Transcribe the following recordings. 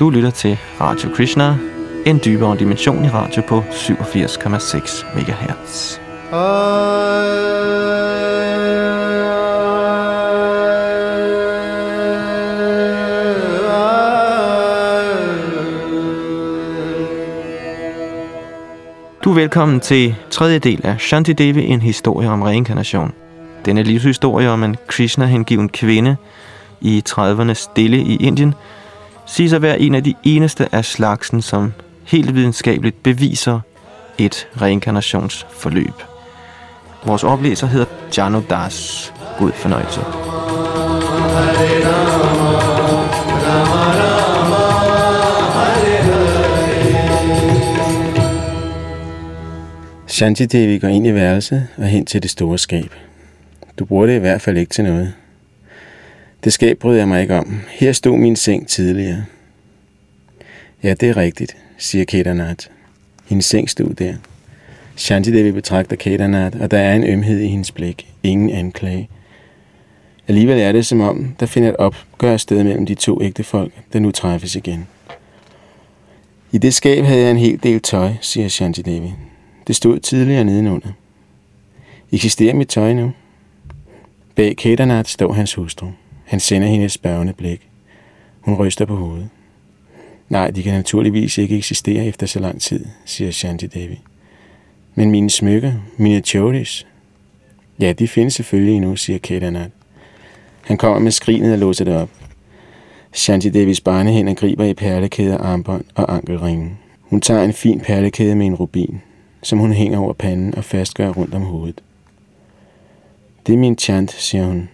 Du lytter til Radio Krishna, en dybere dimension i radio på 87,6 MHz. Du er velkommen til tredje del af Shanti Devi, en historie om reinkarnation. Denne livshistorie om en Krishna-hengiven kvinde i 30'ernes stille i Indien, siges at være en af de eneste af slagsen, som helt videnskabeligt beviser et reinkarnationsforløb. Vores oplæser hedder Jano Das. God fornøjelse. Shanti Devi går ind i værelset og hen til det store skab. Du bruger det i hvert fald ikke til noget. Det skab bryder jeg mig ikke om. Her stod min seng tidligere. Ja, det er rigtigt, siger Kedarnath. Hendes seng stod der. Shantidevi betragter Kedarnath, og der er en ømhed i hendes blik. Ingen anklage. Alligevel er det som om, der finder et opgør sted mellem de to ægte folk, der nu træffes igen. I det skab havde jeg en hel del tøj, siger Shantidevi. Det stod tidligere nedenunder. Eksisterer mit tøj nu? Bag Kedarnath står hans hustru. Han sender hende et spørgende blik. Hun ryster på hovedet. Nej, de kan naturligvis ikke eksistere efter så lang tid, siger Shanti Devi. Men mine smykker, mine choris, ja, de findes selvfølgelig endnu, siger Kedarnath. Han kommer med skrinet og låser det op. Shanti Devis barnehænder griber i perlekæder, armbånd og ankelringen. Hun tager en fin perlekæde med en rubin, som hun hænger over panden og fastgør rundt om hovedet. Det er min chant, siger hun.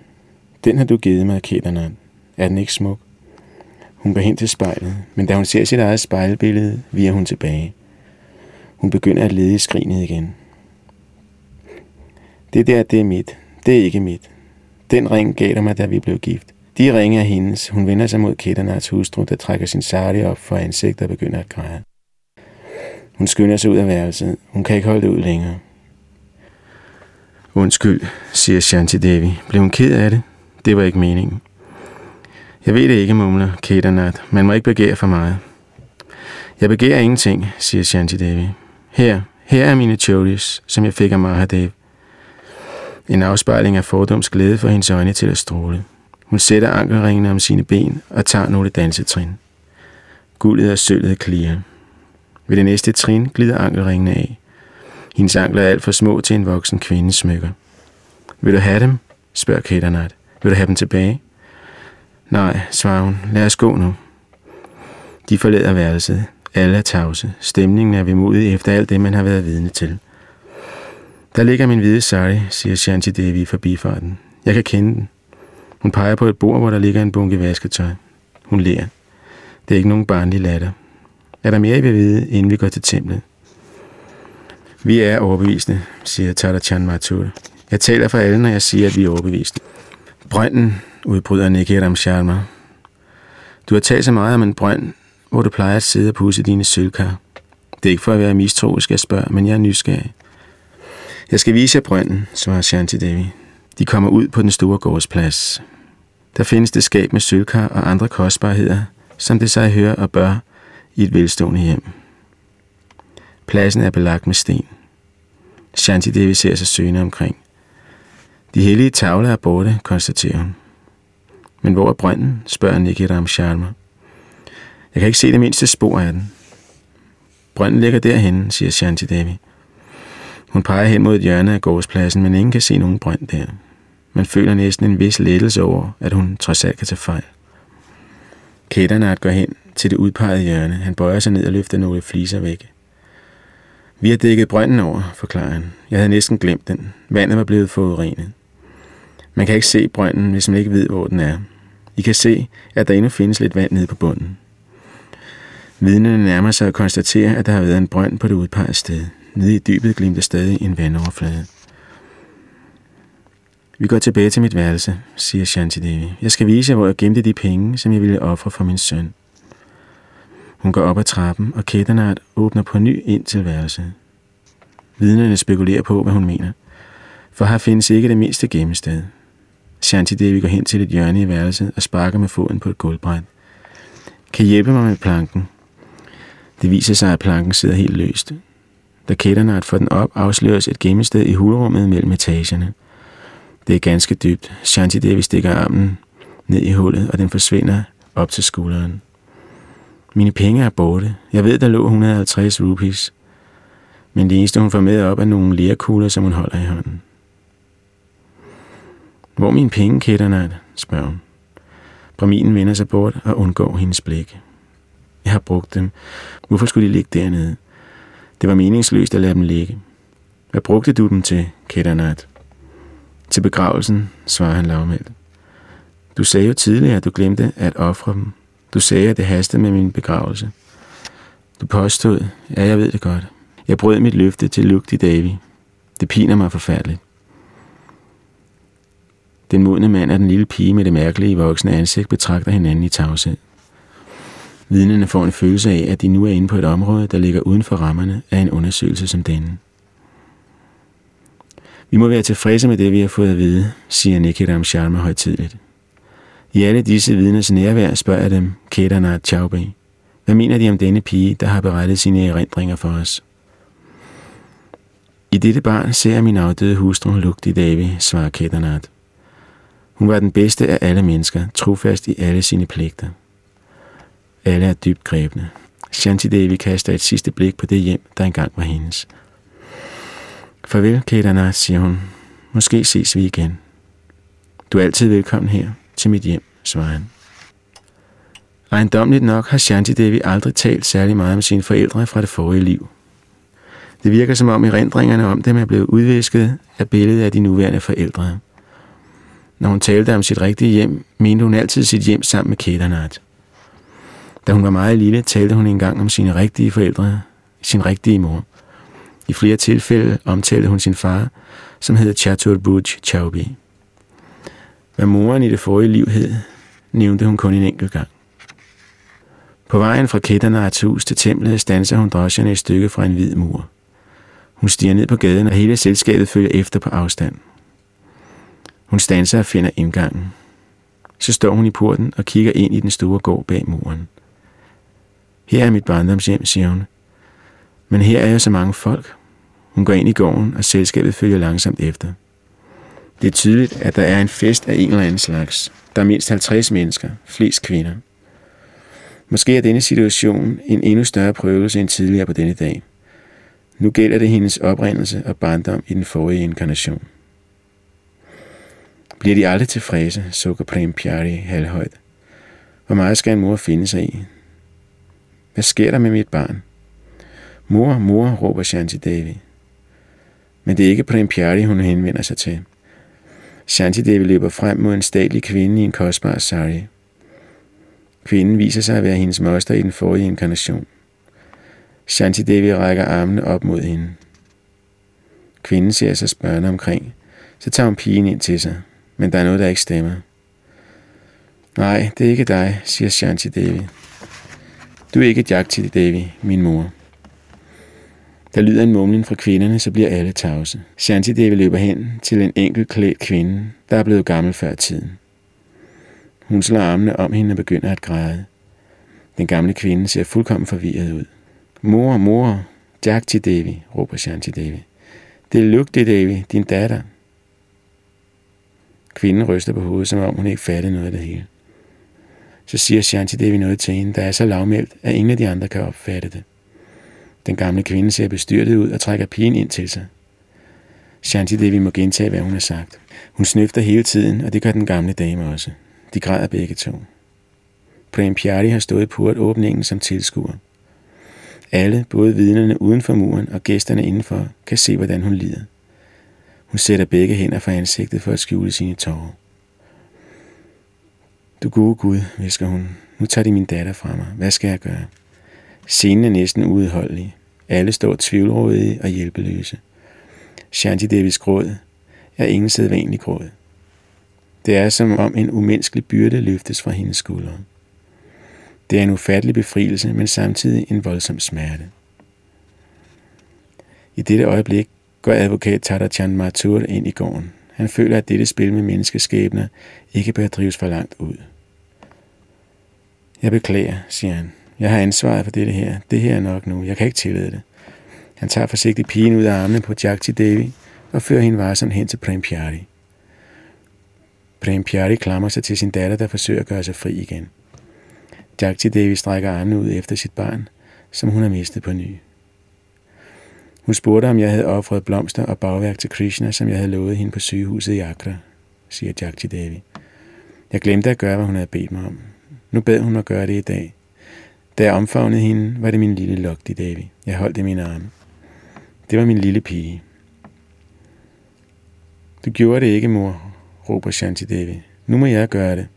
Den har du givet mig, Kedarnath. Er den ikke smuk? Hun går hen til spejlet, men da hun ser sit eget spejlbillede, viger hun tilbage. Hun begynder at lede i skrinet igen. Det der, det er mit. Det er ikke mit. Den ring gav dig mig, da vi blev gift. De ringe er hendes. Hun vender sig mod Kedarnaths hustru, der trækker sin sari op for ansigtet og begynder at græde. Hun skynder sig ud af værelset. Hun kan ikke holde det ud længere. Undskyld, siger Shanti Devi. Blev hun ked af det? Det var ikke meningen. Jeg ved det ikke, mumler Kedarnath. Man må ikke begære for meget. Jeg begærer ingenting, siger Shanti Devi. Her, her er mine choris, som jeg fik af Mahadev. En afspejling af fordoms glæde for hendes øjne til at stråle. Hun sætter ankelringene om sine ben og tager nogle dansetrin. Guldet og sølvet klirer. Ved det næste trin glider ankelringene af. Hendes ankler er alt for små til en voksen kvindes smykker. Vil du have dem? spørger Kedarnath. Vil du have dem tilbage? Nej, svarer hun. Lad os gå nu. De forlader værelset. Alle er tavse. Stemningen er vemodig efter alt det, man har været vidne til. Der ligger min hvide sari, siger Shanti Devi i forbifarten. Jeg kan kende den. Hun peger på et bord, hvor der ligger en bunke vasketøj. Hun ler. Det er ikke nogen barnlig latter. Er der mere, I vil vide, inden vi går til templet? Vi er overbevisende, siger Tata Chan Mathur. Jeg taler for alle, når jeg siger, at vi er overbevisende. Brønden, udbryder Nikiram Sharma. Du har talt så meget om en brønd, hvor du plejer at sidde og pusse dine sølvkar. Det er ikke for at være mistroisk, jeg spørger, men jeg er nysgerrig. Jeg skal vise jer brønden, svarer Shanti Devi. De kommer ud på den store gårdsplads. Der findes det skab med sølvkar og andre kostbarheder, som det sig hører og bør i et velstående hjem. Pladsen er belagt med sten. Shanti Devi ser sig søgende omkring. De hellige tavler er borte, konstaterer hun. Men hvor er brønden, spørger Nikiram Sharma. Jeg kan ikke se det mindste spor af den. Brønden ligger derhen, siger Shanti Devi. Hun peger hen mod et hjørne af gårdspladsen, men ingen kan se nogen brønd der. Man føler næsten en vis lettelse over, at hun trods alt kan tage fejl. Kedarnath går hen til det udpegede hjørne. Han bøjer sig ned og løfter nogle fliser væk. Vi har dækket brønden over, forklarer han. Jeg havde næsten glemt den. Vandet var blevet forurenet. Man kan ikke se brønden, hvis man ikke ved, hvor den er. I kan se, at der endnu findes lidt vand nede på bunden. Vidnerne nærmer sig og konstaterer, at der har været en brønd på det udpegede sted. Nede i dybet glimter stadig en vandoverflade. Vi går tilbage til mit værelse, siger Shanti Devi. Jeg skal vise jer, hvor jeg gemte de penge, som jeg ville ofre for min søn. Hun går op ad trappen, og Kedarnath åbner på ny ind til værelset. Vidnerne spekulerer på, hvad hun mener, for her findes ikke det mindste gemmested. Shanti Devi går hen til et hjørne i værelset og sparker med foden på et gulvbræt. kan hjælpe mig med planken. Det viser sig, at planken sidder helt løst. Da Ketternat får den op, afsløres et gemmested i hulrummet mellem etagerne. Det er ganske dybt. Shanti Devi stikker armen ned i hullet, og den forsvinder op til skulderen. Mine penge er borte. Jeg ved, der lå 150 rupees. Men det eneste, hun får med op, er nogle lærkugler, som hun holder i hånden. Hvor min mine penge, Ketternat? spørger hun. Braminen vender sig bort og undgår hendes blik. Jeg har brugt dem. Hvorfor skulle de ligge dernede? Det var meningsløst at lade dem ligge. Hvad brugte du dem til, Ketternat? Til begravelsen, svarer han lavmældt. Du sagde jo tidligere, at du glemte at ofre dem. Du sagde, at det hastede med min begravelse. Du påstod, ja, jeg ved det godt. Jeg brød mit løfte til Lugti Davi. Det piner mig forfærdeligt. Den modne mand og den lille pige med det mærkelige voksne ansigt betragter hinanden i tavshed. Vidnerne får en følelse af, at de nu er inde på et område, der ligger uden for rammerne af en undersøgelse som denne. Vi må være tilfredse med det, vi har fået at vide, siger Nikidam Sharma højtidligt. I alle disse vidners nærvær spørger jeg dem, Kedarnath Chaubi, Hvad mener de om denne pige, der har berettet sine erindringer for os? I dette barn ser jeg min afdøde hustru Lugti Devi, svarer Kedarnath. Hun var den bedste af alle mennesker, trofast i alle sine pligter. Alle er dybt grebne. Shanti Devi kaster et sidste blik på det hjem, der engang var hendes. Farvel, Kedarnath, siger hun. Måske ses vi igen. Du er altid velkommen her til mit hjem, svarer han. Ejendomligt nok har Shanti Devi aldrig talt særlig meget med sine forældre fra det forrige liv. Det virker som om erindringerne om dem er blevet udvisket af billedet af de nuværende forældre. Når hun talte om sit rigtige hjem, mente hun altid sit hjem sammen med Kedernat. Da hun var meget lille, talte hun engang om sine rigtige forældre, sin rigtige mor. I flere tilfælde omtalte hun sin far, som hed Chaturbuj Chaubi. Hvad moren i det forrige liv hed, nævnte hun kun en enkelt gang. På vejen fra Kedernats hus til templet stanser hun drosjerne et stykke fra en hvid mur. Hun stiger ned på gaden, og hele selskabet følger efter på afstand. Hun stanser og finder indgangen. Så står hun i porten og kigger ind i den store gård bag muren. Her er mit barndomshjem, siger hun. Men her er jo så mange folk. Hun går ind i gården, og selskabet følger langsomt efter. Det er tydeligt, at der er en fest af en eller anden slags. Der er mindst 50 mennesker, flest kvinder. Måske er denne situation en endnu større prøvelse end tidligere på denne dag. Nu gælder det hendes oprindelse og barndom i den forrige inkarnation. Bliver de aldrig tilfredse, sukker Prem Pjari halvhøjt. Hvor meget skal en mor finde sig i? Hvad sker der med mit barn? Mor, mor, råber Shanti Devi. Men det er ikke Prem Pjari, hun henvender sig til. Shanti Devi løber frem mod en statlig kvinde i en kostbar sari. Kvinden viser sig at være hendes moster i den forrige inkarnation. Shanti Devi rækker armene op mod hende. Kvinden ser sig spørgende omkring. Så tager hun pigen ind til sig. Men der er noget, der ikke stemmer. Nej, det er ikke dig, siger Shanti Devi. Du er ikke Jagti Devi, min mor. Der lyder en mumlen fra kvinderne, så bliver alle tavse. Shanti Devi løber hen til en enkelt klædt kvinde, der er blevet gammel før tiden. Hun slår armene om hende og begynder at græde. Den gamle kvinde ser fuldkommen forvirret ud. Mor, mor, Jagti Devi, råber Shanti Devi. Det er Lugti Devi, din datter. Kvinden ryster på hovedet, som om hun ikke fatter noget af det hele. Så siger Shanti Devi noget til hende, der er så lavmældt, at ingen af de andre kan opfatte det. Den gamle kvinde ser bestyrtet ud og trækker pigen ind til sig. Shanti Devi må gentage, hvad hun har sagt. Hun snøfter hele tiden, og det gør den gamle dame også. De græder begge to. Prem Pyari har stået på at åbningen som tilskuer. Alle, både vidnerne uden for muren og gæsterne indenfor, kan se, hvordan hun lider. Hun sætter begge hænder for ansigtet for at skjule sine tårer. Du gode Gud, visker hun. Nu tager de min datter fra mig. Hvad skal jeg gøre? Scenen er næsten uudholdelig. Alle står tvivlrådige og hjælpeløse. Shanti Devis gråd er ingen sædvanlig gråd. Det er som om en umenneskelig byrde løftes fra hendes skuldre. Det er en ufattelig befrielse, men samtidig en voldsom smerte. I dette øjeblik går advokat Tadachan Mathur ind i gården. Han føler, at dette spil med menneskeskæbner ikke bør drives for langt ud. Jeg beklager, siger han. Jeg har ansvaret for det her. Det her er nok nu. Jeg kan ikke tillade det. Han tager forsigtigt pigen ud af armene på Jagti Devi og fører hende varsomt hen til Prem Pyari. Prem Pyari klamrer sig til sin datter, der forsøger at gøre sig fri igen. Jagti Devi strækker armene ud efter sit barn, som hun har mistet på ny. Hun spurgte, om jeg havde offret blomster og bagværk til Krishna, som jeg havde lovet hende på sygehuset i Agra, siger Jagti Devi. Jeg glemte at gøre, hvad hun havde bedt mig om. Nu bad hun mig gøre det i dag. Da jeg omfavnede hende, var det min lille Lokti Devi. Jeg holdt i mine arme. Det var min lille pige. Du gjorde det ikke, mor, råber Shanti Devi. Nu må jeg gøre det.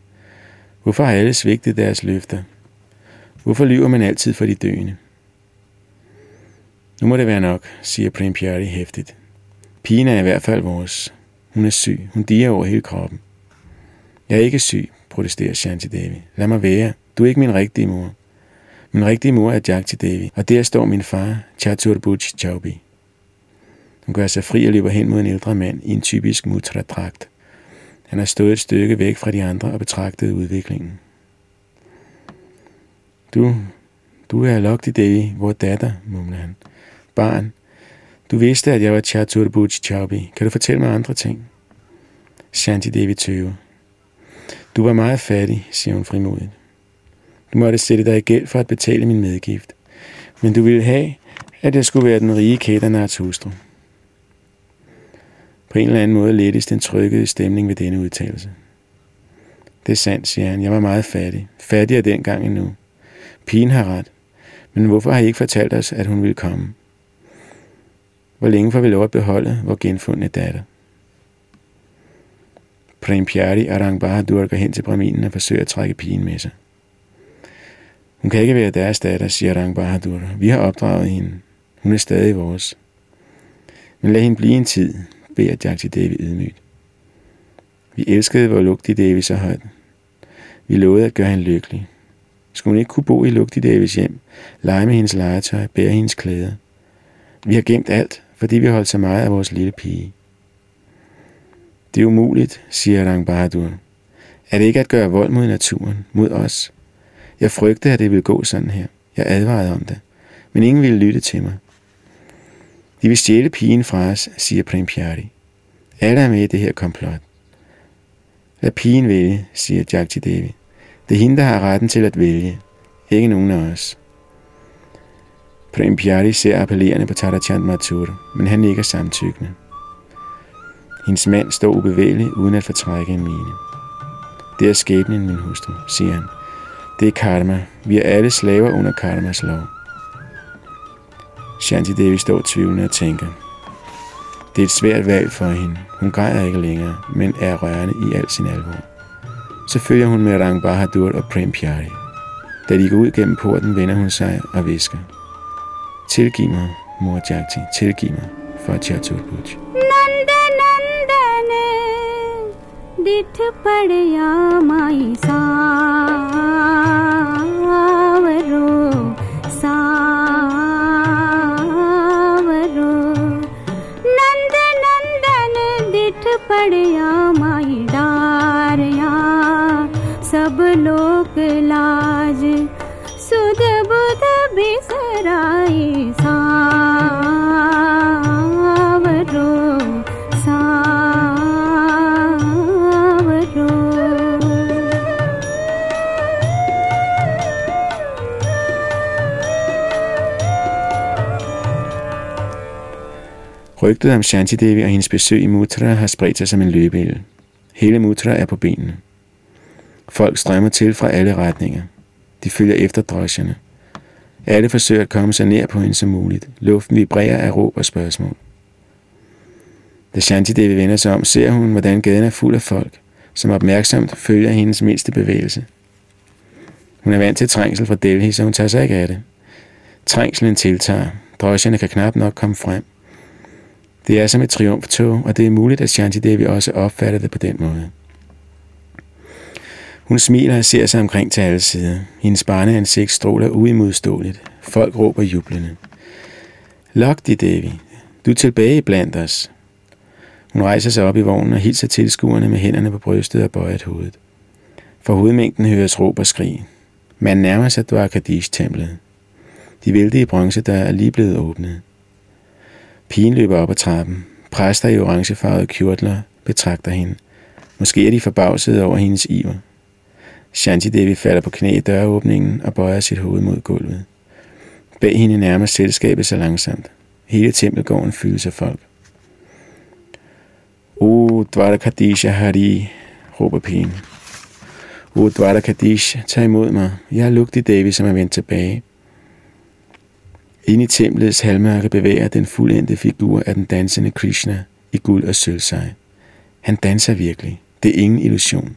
Hvorfor har alle svigtet deres løfter? Hvorfor lyver man altid for de døende? Nu må det være nok, siger Prem Pyari hæftigt. Pigen er i hvert fald vores. Hun er syg. Hun diger over hele kroppen. Jeg er ikke syg, protesterer Shanti Devi. Lad mig være. Du er ikke min rigtige mor. Min rigtige mor er Jagti Devi, og der står min far, Chaturbuj Chaubi. Hun gør sig fri og løber hen mod en ældre mand i en typisk mutra-dragt. Han har stået et stykke væk fra de andre og betragtet udviklingen. Du, du er Lokti Devi, hvor datter, mumler han. Barn, du vidste, at jeg var Chaturbuj Chaubi. Kan du fortælle mig andre ting? Shanti Devi tøve. Du var meget fattig, siger hun frimodigt. Du måtte sætte dig i gæld for at betale min medgift. Men du ville have, at jeg skulle være den rige Kedernats hustru. På en eller anden måde lettes den trykkede stemning ved denne udtalelse. Det er sandt, siger han. Jeg var meget fattig. Fattigere dengang end nu. Pigen har ret. Men hvorfor har I ikke fortalt os, at hun ville komme? Hvor længe får vi lov at beholde vores genfundne datter? Prem Pyari og Rang Bahadur går hen til Brahminen og forsøger at trække pigen med sig. Hun kan ikke være deres datter, siger Rang Bahadur. Vi har opdraget hende. Hun er stadig vores. Men lad hende blive en tid, beder Jagti Devi ydmygt. Vi elskede vores Lugti Devi så højt. Vi lovede at gøre hende lykkelig. Skulle hun ikke kunne bo i Lugti Devis hjem, lege med hendes legetøj, bære hendes klæder? Vi har gemt alt, fordi vi holdt så meget af vores lille pige. Det er umuligt, siger Rang Bahadur. Er det ikke at gøre vold mod naturen, mod os? Jeg frygtede, at det ville gå sådan her. Jeg advarede om det, men ingen ville lytte til mig. De vil stjæle pigen fra os, siger Prem Pyari. Alle er med i det her komplot. Lad pigen vælge, siger Jagti Devi. Det er hende, der har retten til at vælge, ikke nogen af os. Prem Pyari ser appellerende på Tadachand Mathur, men han nikker samtykkende. Hendes mand står ubevægelig uden at fortrække en mine. Det er skæbnen, min hustru, siger han. Det er karma. Vi er alle slaver under karmas lov. Shanti Devi står tvivlende og tænker. Det er et svært valg for hende. Hun græder ikke længere, men er rørende i al sin alvor. Så følger hun med Rang Bahadur og Prem Pyari. Da de går ud gennem porten, vender hun sig og visker. Tilgiv mig, mor Jagti, tilgiv mig for Chaturbuj. Nanda Nandane, dit padya mai savaro, savaro. Nanda Nandane, dit padya Rygtet om Shanti Devi og hendes besøg i Mutra har spredt sig som en løbeild. Hele Mutra er på benene. Folk strømmer til fra alle retninger. De følger efter drosjerne. Alle forsøger at komme så nær på hende som muligt. Luften vibrerer af råb og spørgsmål. Da Shanti Devi vender sig om, ser hun, hvordan gaden er fuld af folk, som opmærksomt følger hendes mindste bevægelse. Hun er vant til trængsel fra Delhi, så hun tager sig ikke af det. Trængslen tiltager. Drosjerne kan knap nok komme frem. Det er som et triumftog, og det er muligt, at Shanti Devi også opfatter det på den måde. Hun smiler og ser sig omkring til alle sider. Hendes barneansigt stråler uimodståeligt. Folk råber jublende. Lokti Devi, du er tilbage blandt os. Hun rejser sig op i vognen og hilser tilskuerne med hænderne på brystet og bøjet hovedet. For hovedmængden høres råb og skrig. Man nærmer sig Dwarkadish-templet. De vældige bronzedøre er lige blevet åbnet. Pigen løber op ad trappen. Præster i orangefarvede kjortler betragter hende. Måske er de forbavsede over hendes iver. Shanti Devi falder på knæ i døråbningen og bøjer sit hoved mod gulvet. Bag hende nærmer selskabet sig langsomt. Hele tempelgården fyldes af folk. O Dvarakadisha Hari, råber pigen. O Dvarakadish, tag imod mig. Jeg er Lugti Devi, som er vendt tilbage. Inde i templets halvmørke bevæger den fuldendte figur af den dansende Krishna i guld og sølv sig. Han danser virkelig. Det er ingen illusion.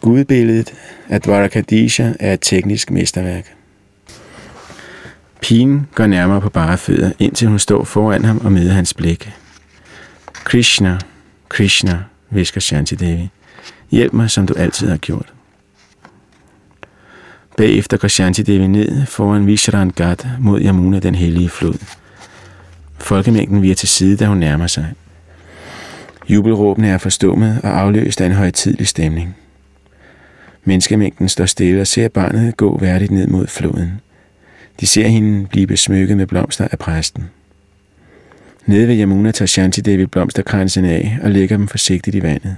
Gudbilledet af Dvarakadisha er et teknisk mesterværk. Pigen går nærmere på bare fødder, indtil hun står foran ham og møder hans blik. Krishna, Krishna, visker Shanti Devi. Hjælp mig, som du altid har gjort. Bagefter går Shanti Devi ned foran Vishran Ghat mod Yamuna, den hellige flod. Folkemængden viger til side, da hun nærmer sig. Jubelråbene er forstummet og afløst af en højtidlig stemning. Menneskemængden står stille og ser barnet gå værdigt ned mod floden. De ser hende blive besmykket med blomster af præsten. Nede ved Yamuna tager Shanti Devi blomsterkransen af og lægger dem forsigtigt i vandet.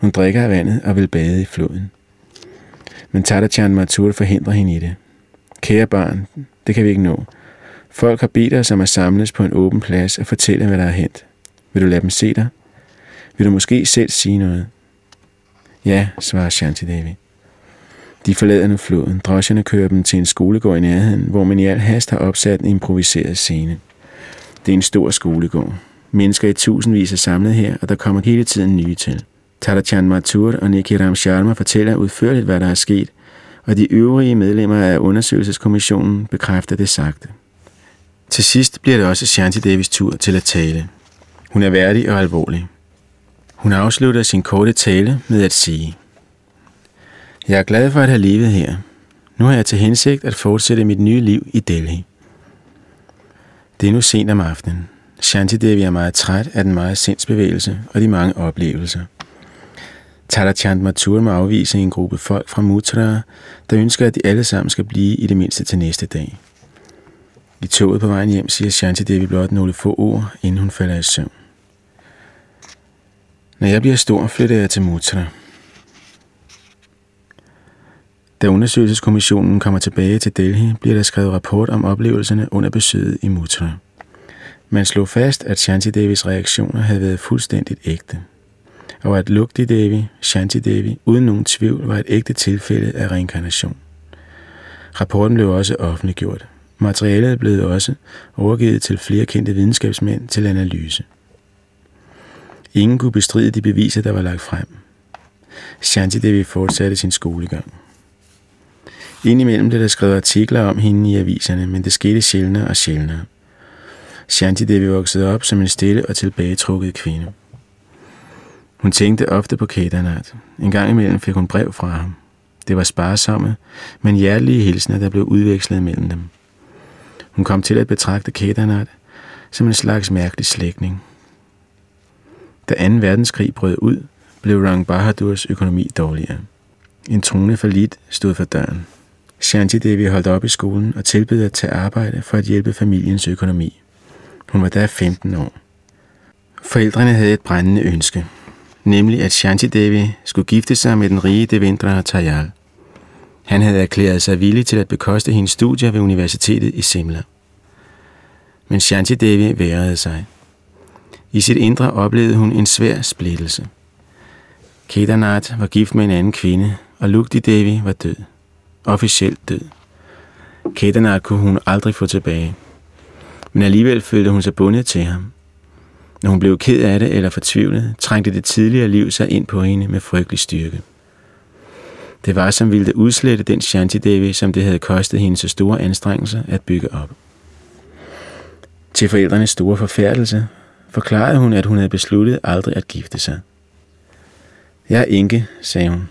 Hun drikker af vandet og vil bade i floden. Men Tadachan Matur forhindrer hende i det. Kære barn, det kan vi ikke nå. Folk har bedt os om at samles på en åben plads og fortælle, hvad der er hent. Vil du lade dem se dig? Vil du måske selv sige noget? Ja, svarer Shanti Devi. De forlader nu floden. Drosjerne kører dem til en skolegård i nærheden, hvor man i al hast har opsat en improviseret scene. Det er en stor skolegård. Mennesker i tusindvis er samlet her, og der kommer hele tiden nye til. Tadachan Mathur og Ram Sharma fortæller udførligt, hvad der er sket, og de øvrige medlemmer af undersøgelseskommissionen bekræfter det sagte. Til sidst bliver det også Shanti Davis tur til at tale. Hun er værdig og alvorlig. Hun afslutter sin korte tale med at sige, Jeg er glad for at have levet her. Nu har jeg til hensigt at fortsætte mit nye liv i Delhi. Det er nu sent om aftenen. Shanti Devi er meget træt af den meget sindsbevægelse og de mange oplevelser. Chand Matur må afvise en gruppe folk fra Mutra, der ønsker, at de alle sammen skal blive i det mindste til næste dag. I toget på vejen hjem siger Shanti Devi blot nogle få ord, inden hun falder i søvn. Når jeg bliver stor, flytter jeg til Mutra. Da undersøgelseskommissionen kommer tilbage til Delhi, bliver der skrevet rapport om oplevelserne under besøget i Mutra. Man slog fast, at Shanti Devis reaktioner havde været fuldstændigt ægte – og at Lugti Devi, Shanti Devi, uden nogen tvivl var et ægte tilfælde af reinkarnation. Rapporten blev også offentliggjort. Materialet blev også overgivet til flere kendte videnskabsmænd til analyse. Ingen kunne bestride de beviser, der var lagt frem. Shanti Devi fortsatte sin skolegang. Indimellem blev der skrevet artikler om hende i aviserne, men det skete sjældnere og sjældnere. Shanti Devi voksede op som en stille og tilbagetrukket kvinde. Hun tænkte ofte på Kedarnath. En gang imellem fik hun brev fra ham. Det var sparsomme, men hjertelige hilsner, der blev udvekslet mellem dem. Hun kom til at betragte Kedarnath som en slags mærkelig slægtning. Da 2. verdenskrig brød ud, blev Rang Bahadurs økonomi dårligere. En trone for lidt stod for døren. Shanti Devi holdt op i skolen og tilbød at tage arbejde for at hjælpe familiens økonomi. Hun var da 15 år. Forældrene havde et brændende ønske nemlig at Shanti Devi skulle gifte sig med den rige Devendra Tayal. Han havde erklæret sig villig til at bekoste hendes studier ved universitetet i Simla. Men Shanti Devi værede sig. I sit indre oplevede hun en svær splittelse. Kedarnath var gift med en anden kvinde, og Lukti Devi var død. Officielt død. Kedarnath kunne hun aldrig få tilbage. Men alligevel følte hun sig bundet til ham. Når hun blev ked af det eller fortvivlet, trængte det tidligere liv sig ind på hende med frygtelig styrke. Det var som ville det udslette den Shanti Devi, som det havde kostet hende så store anstrengelser at bygge op. Til forældrenes store forfærdelse forklarede hun, at hun havde besluttet aldrig at gifte sig. Jeg er enke, sagde hun,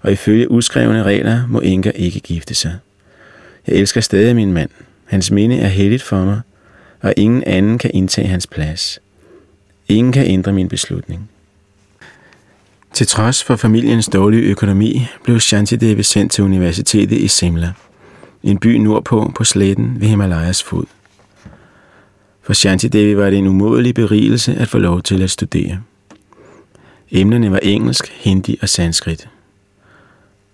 og ifølge uskrevne regler må enker ikke gifte sig. Jeg elsker stadig min mand. Hans minde er helligt for mig, og ingen anden kan indtage hans plads. Ingen kan ændre min beslutning. Til trods for familiens dårlige økonomi, blev Shanti Devi sendt til universitetet i Simla, en by nordpå på sletten ved Himalayas fod. For Shanti Devi var det en umådelig berigelse at få lov til at studere. Emnerne var engelsk, hindi og sanskrit.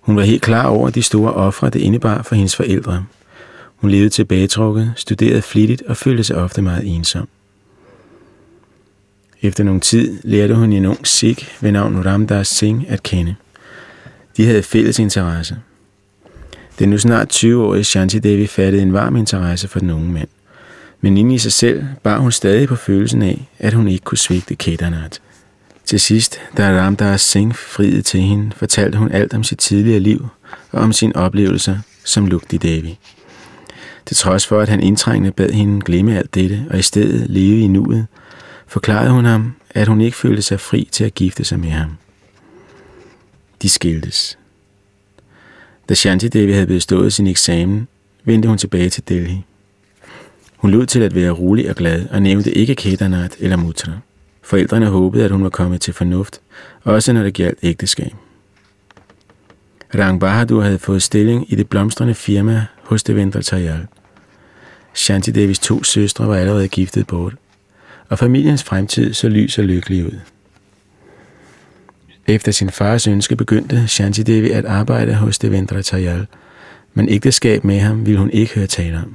Hun var helt klar over de store ofre, det indebar for hendes forældre. Hun levede tilbagetrukket, studerede flittigt og følte sig ofte meget ensom. Efter nogen tid lærte hun en ung Sikh ved navn Ramdas Singh at kende. De havde fælles interesse. Den nu snart 20-årige Shanti Devi fattede en varm interesse for den unge mand. Men inde i sig selv bar hun stadig på følelsen af, at hun ikke kunne svigte Kedarnath. Til sidst, da Ramdas Singh friede til hende, fortalte hun alt om sit tidligere liv og om sine oplevelser som Lugti Devi. Til trods for, at han indtrængende bad hende glemme alt dette og i stedet leve i nuet, forklarede hun ham, at hun ikke følte sig fri til at gifte sig med ham. De skiltes. Da Shanti Devi havde bestået sin eksamen, vendte hun tilbage til Delhi. Hun lød til at være rolig og glad og nævnte ikke Kedarnath eller Mutra. Forældrene håbede, at hun var kommet til fornuft, også når det gjaldt ægteskab. Rang Bahadur havde fået stilling i det blomstrende firma hos Devendra Tayal. Shanti Devis to søstre var allerede giftet bort, og familiens fremtid så lys og lykkelig ud. Efter sin fars ønske begyndte Shanti Devi at arbejde hos Devendra Tayal, men ægteskab med ham ville hun ikke høre tale om.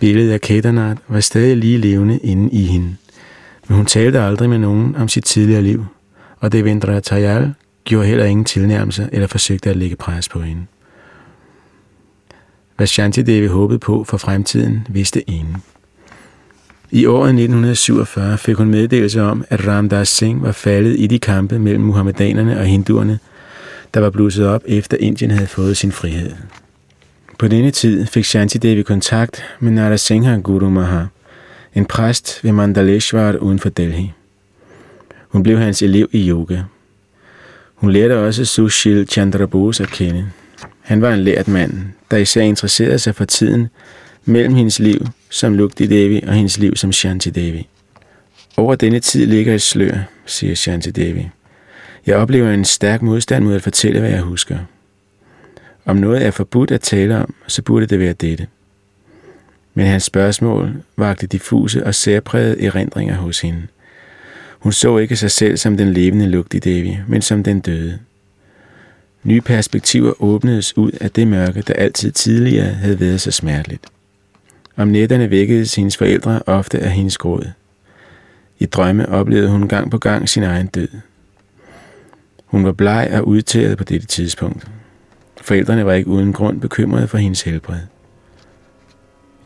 Billedet af Kedarnath var stadig lige levende inde i hende, men hun talte aldrig med nogen om sit tidligere liv, og Devendra Tayal gjorde heller ingen tilnærmelser eller forsøgte at lægge pres på hende. Hvad Shanti Devi håbede på for fremtiden, vidste ingen. I året 1947 fik hun meddelelse om, at Ramdas Singh var faldet i de kampe mellem muhammedanerne og hinduerne, der var blusset op efter Indien havde fået sin frihed. På denne tid fik Shanti Devi kontakt med Nara Singha Guru Maha, en præst ved Mandaleshwar uden for Delhi. Hun blev hans elev i yoga. Hun lærte også Sushil Chandra Bose at kende. Han var en lært mand, der især interesserede sig for tiden mellem hendes liv som Lugti Devi og hendes liv som Shanti Devi. Over denne tid ligger et slør, siger Shanti Devi. Jeg oplever en stærk modstand mod at fortælle, hvad jeg husker. Om noget er forbudt at tale om, så burde det være dette. Men hans spørgsmål vagte diffuse og særprægede erindringer hos hende. Hun så ikke sig selv som den levende lugt i Devi, men som den døde. Nye perspektiver åbnedes ud af det mørke, der altid tidligere havde været så smerteligt. Om nætterne vækkede hendes forældre ofte af hendes gråd. I drømme oplevede hun gang på gang sin egen død. Hun var bleg og udtæret på dette tidspunkt. Forældrene var ikke uden grund bekymrede for hendes helbred.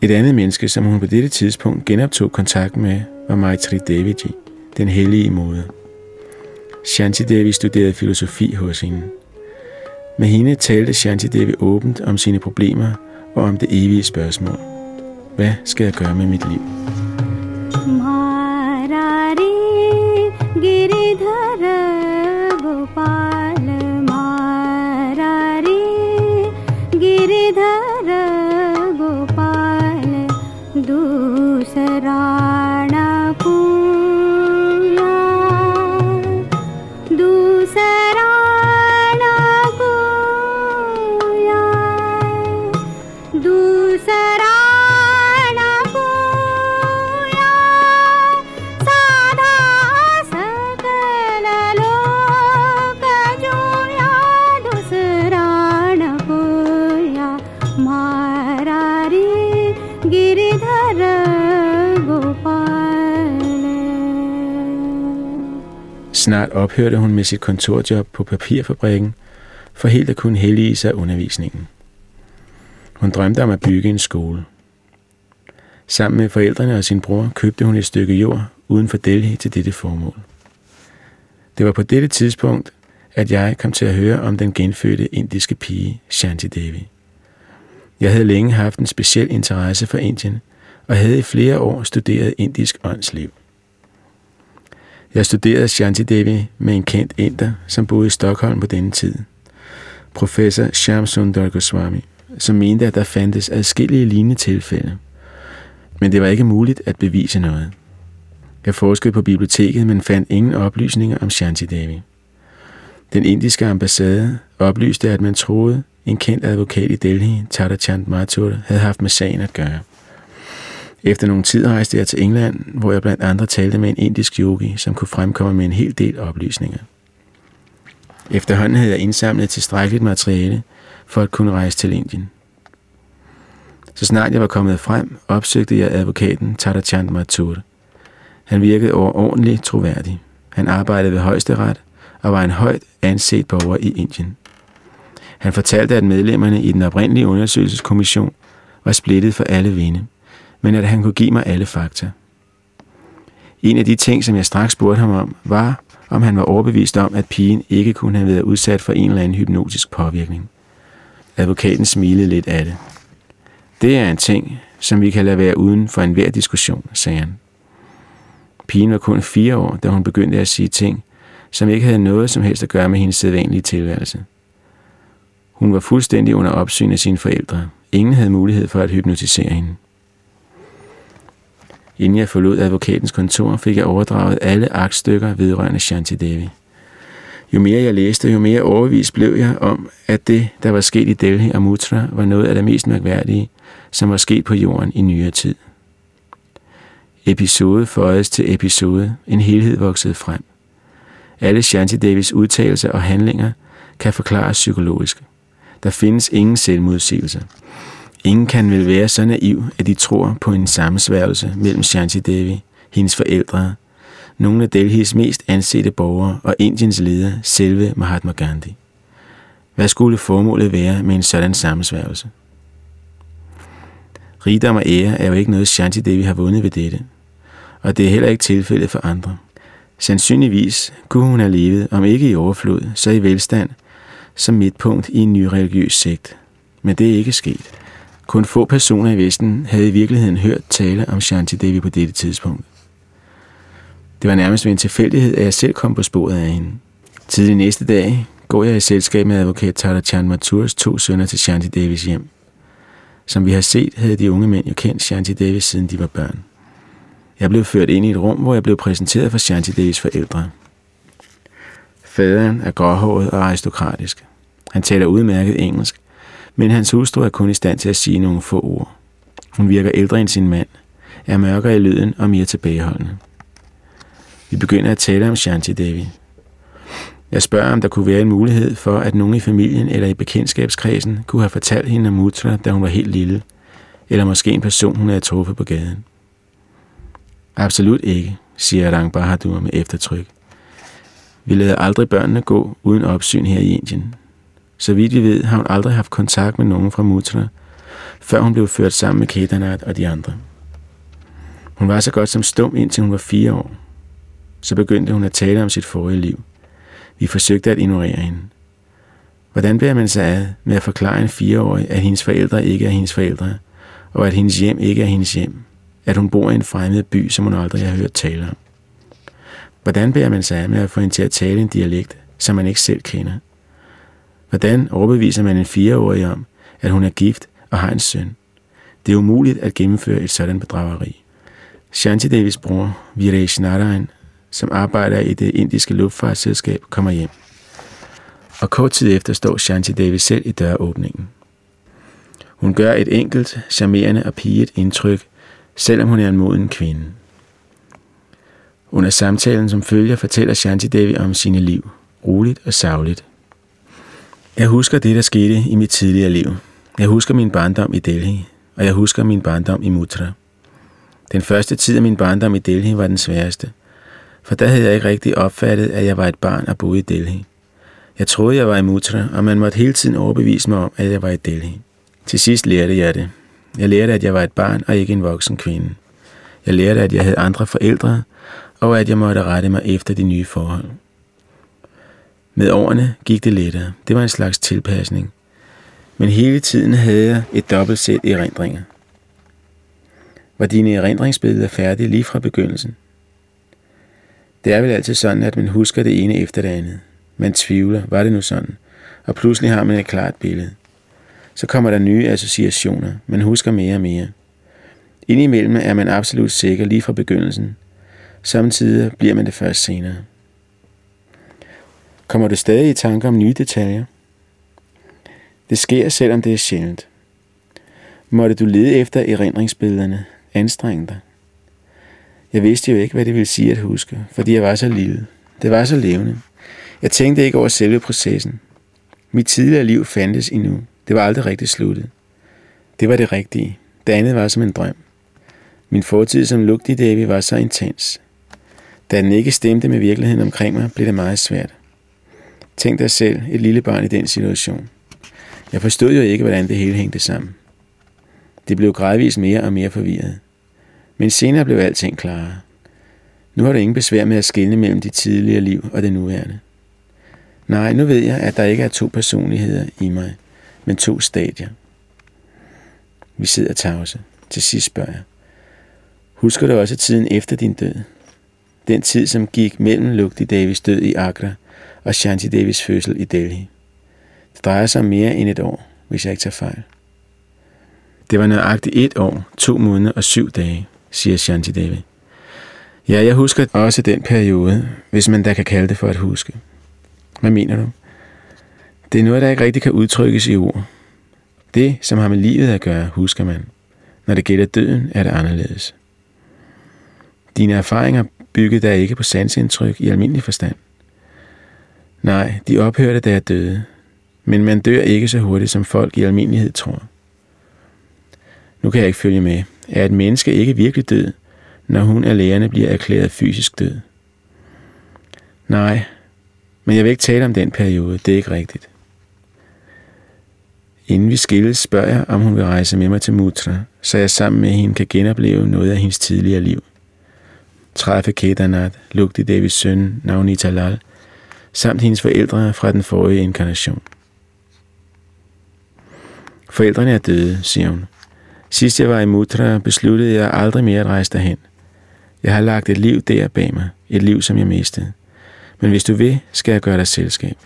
Et andet menneske, som hun på dette tidspunkt genoptog kontakt med, var Maitri Deviji, den hellige moder. Shanti Devi studerede filosofi hos hende. Med hende talte Shanti Devi åbent om sine problemer og om det evige spørgsmål. Hvad skal jeg gøre med mit liv? Mara ophørte hun med sit kontorjob på papirfabrikken, for helt at kunne hellige sig undervisningen. Hun drømte om at bygge en skole. Sammen med forældrene og sin bror købte hun et stykke jord uden for Delhi til dette formål. Det var på dette tidspunkt, at jeg kom til at høre om den genfødte indiske pige Shanti Devi. Jeg havde længe haft en speciel interesse for Indien, og havde i flere år studeret indisk åndsliv. Jeg studerede Shanti Devi med en kendt inder, som boede i Stockholm på denne tid. Professor Shyam Sundar Goswami, som mente, at der fandtes adskillige lignende tilfælde. Men det var ikke muligt at bevise noget. Jeg forskede på biblioteket, men fandt ingen oplysninger om Shanti Devi. Den indiske ambassade oplyste, at man troede, en kendt advokat i Delhi, Tata Chand Mathur, havde haft med sagen at gøre. Efter nogle tid rejste jeg til England, hvor jeg blandt andre talte med en indisk yogi, som kunne fremkomme med en hel del oplysninger. Efterhånden havde jeg indsamlet tilstrækkeligt materiale for at kunne rejse til Indien. Så snart jeg var kommet frem, opsøgte jeg advokaten Tata Chand Mathur. Han virkede overordentligt troværdig. Han arbejdede ved højesteret og var en højt anset borger i Indien. Han fortalte, at medlemmerne i den oprindelige undersøgelseskommission var splittet for alle vinde, men at han kunne give mig alle fakta. En af de ting, som jeg straks spurgte ham om, var, om han var overbevist om, at pigen ikke kunne have været udsat for en eller anden hypnotisk påvirkning. Advokaten smilede lidt af det. Det er en ting, som vi kan lade være uden for enhver diskussion, sagde han. Pigen var kun fire år, da hun begyndte at sige ting, som ikke havde noget som helst at gøre med hendes sædvanlige tilværelse. Hun var fuldstændig under opsyn af sine forældre. Ingen havde mulighed for at hypnotisere hende. Inden jeg forlod advokatens kontor, fik jeg overdraget alle aktstykker vedrørende Shanti Devi. Jo mere jeg læste, jo mere overvist blev jeg om, at det, der var sket i Delhi og Mutra, var noget af det mest mærkværdige, som var sket på jorden i nyere tid. Episode føjes til episode, en helhed voksede frem. Alle Shanti Davis udtalelser og handlinger kan forklares psykologisk. Der findes ingen selvmodsigelser. Ingen kan vel være så naiv, at de tror på en sammensværgelse mellem Shanti Devi, hendes forældre, nogle af Delhis mest ansete borgere og Indiens leder, selve Mahatma Gandhi. Hvad skulle formålet være med en sådan sammensværgelse? Rigdom og ære er jo ikke noget, Shanti Devi har vundet ved dette, og det er heller ikke tilfældet for andre. Sandsynligvis kunne hun have levet, om ikke i overflod, så i velstand, som midtpunkt i en ny religiøs sekt. Men det er ikke sket. Kun få personer i Vesten havde i virkeligheden hørt tale om Shanti Devi på dette tidspunkt. Det var nærmest ved en tilfældighed, at jeg selv kom på sporet af hende. Tidlig næste dag går jeg i selskab med advokat Tata Chan Maturs to sønner til Shanti Davis hjem. Som vi har set, havde de unge mænd jo kendt Shanti Davis, siden de var børn. Jeg blev ført ind i et rum, hvor jeg blev præsenteret for Shanti Davis forældre. Faderen er gråhåret og aristokratisk. Han taler udmærket engelsk, men hans hustru er kun i stand til at sige nogle få ord. Hun virker ældre end sin mand, er mørkere i lyden og mere tilbageholdende. Vi begynder at tale om Shanti Devi. Jeg spørger, om der kunne være en mulighed for, at nogen i familien eller i bekendtskabskredsen kunne have fortalt hende om Mutra, da hun var helt lille, eller måske en person, hun havde truffet på gaden. Absolut ikke, siger Rang Bahadur med eftertryk. Vi lader aldrig børnene gå uden opsyn her i Indien. Så vidt vi ved, har hun aldrig haft kontakt med nogen fra Mutra, før hun blev ført sammen med Kedarnath og de andre. Hun var så godt som stum, indtil hun var fire år. Så begyndte hun at tale om sit forrige liv. Vi forsøgte at ignorere hende. Hvordan bærer man sig ad med at forklare en fireårig, at hendes forældre ikke er hendes forældre, og at hendes hjem ikke er hendes hjem? At hun bor i en fremmed by, som hun aldrig har hørt tale om? Hvordan bærer man sig af med at få hende til at tale en dialekt, som man ikke selv kender? Hvordan overbeviser man en fireårig om, at hun er gift og har en søn? Det er umuligt at gennemføre et sådan bedrageri. Shanti Davis bror, Viresh Narayan, som arbejder i det indiske luftfartsselskab, kommer hjem. Og kort tid efter står Shanti Davis selv i døråbningen. Hun gør et enkelt, charmerende og piget indtryk, selvom hun er en moden kvinde. Under samtalen, som følger, fortæller Shanti Devi om sine liv, roligt og savligt. Jeg husker det, der skete i mit tidligere liv. Jeg husker min barndom i Delhi, og jeg husker min barndom i Mutra. Den første tid af min barndom i Delhi var den sværeste, for der havde jeg ikke rigtig opfattet, at jeg var et barn og boede i Delhi. Jeg troede, jeg var i Mutra, og man måtte hele tiden overbevise mig om, at jeg var i Delhi. Til sidst lærte jeg det. Jeg lærte, at jeg var et barn og ikke en voksen kvinde. Jeg lærte, at jeg havde andre forældre, og at jeg måtte rette mig efter de nye forhold. Med årene gik det lettere. Det var en slags tilpasning. Men hele tiden havde jeg et dobbelt sæt erindringer. Var dine erindringsbilleder færdige lige fra begyndelsen? Det er vel altid sådan, at man husker det ene efter det andet. Man tvivler, var det nu sådan? Og pludselig har man et klart billede. Så kommer der nye associationer. Man husker mere og mere. Indimellem er man absolut sikker lige fra begyndelsen. Samtidig bliver man det først senere. Kommer du stadig i tanker om nye detaljer? Det sker, selvom det er sjældent. Måtte du lede efter erindringsbillederne, anstrenge dig. Jeg vidste jo ikke, hvad det ville sige at huske, fordi jeg var så lille. Det var så levende. Jeg tænkte ikke over selve processen. Mit tidligere liv fandtes endnu. Det var aldrig rigtig sluttet. Det var det rigtige. Det andet var som en drøm. Min fortid som lugtig Davy var så intens. Da den ikke stemte med virkeligheden omkring mig, blev det meget svært. Tænk dig selv, et lille barn i den situation. Jeg forstod jo ikke, hvordan det hele hængte sammen. Det blev gradvist mere og mere forvirret. Men senere blev alting klarere. Nu har du ingen besvær med at skelne mellem dit tidligere liv og det nuværende. Nej, nu ved jeg, at der ikke er to personligheder i mig, men to stadier. Vi sidder tavse. Til sidst spørger jeg. Husker du også tiden efter din død? Den tid, som gik mellem lugtig Davids død i Agra og Shanti Davis fødsel i Delhi. Det drejer sig om mere end et år, hvis jeg ikke tager fejl. Det var nøjagtigt et år, to måneder og syv dage, siger Shanti Devi. Ja, jeg husker også den periode, hvis man da kan kalde det for at huske. Hvad mener du? Det er noget, der ikke rigtig kan udtrykkes i ord. Det, som har med livet at gøre, husker man. Når det gælder døden, er det anderledes. Dine erfaringer byggede der ikke på sansindtryk i almindelig forstand. Nej, de ophørte, da jeg døde. Men man dør ikke så hurtigt, som folk i almindelighed tror. Nu kan jeg ikke følge med. Er et menneske ikke virkelig død, når hun af lægerne bliver erklæret fysisk død? Nej, men jeg vil ikke tale om den periode. Det er ikke rigtigt. Inden vi skilles, spørger jeg, om hun vil rejse med mig til Mutra, så jeg sammen med hende kan genopleve noget af hendes tidligere liv. Træffe Kedarnath, lugte Davids søn, Navnita Lal, samt hendes forældre fra den forrige inkarnation. Forældrene er døde, siger hun. Sidst jeg var i Mutra, besluttede jeg aldrig mere at rejse derhen. Jeg har lagt et liv der bag mig, et liv, som jeg mistede. Men hvis du vil, skal jeg gøre dig selskab.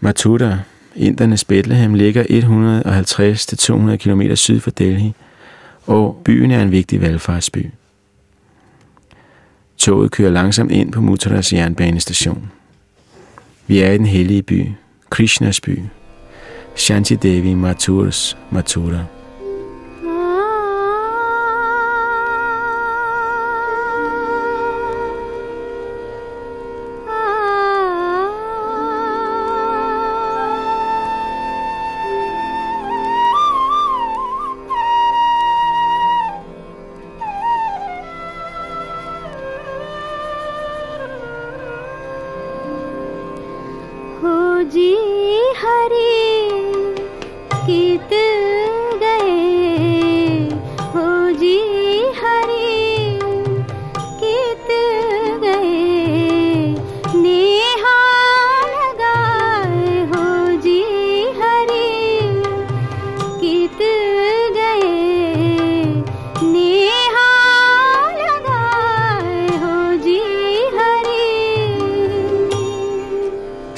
Matuta, Indernes Bethlehem, ligger 150-200 km syd for Delhi, og byen er en vigtig valgfartsby. Toget kører langsomt ind på Muthuras jernbanestation. Vi er i den hellige by, Krishnas by, Shanti Devi Mathuras Mathura.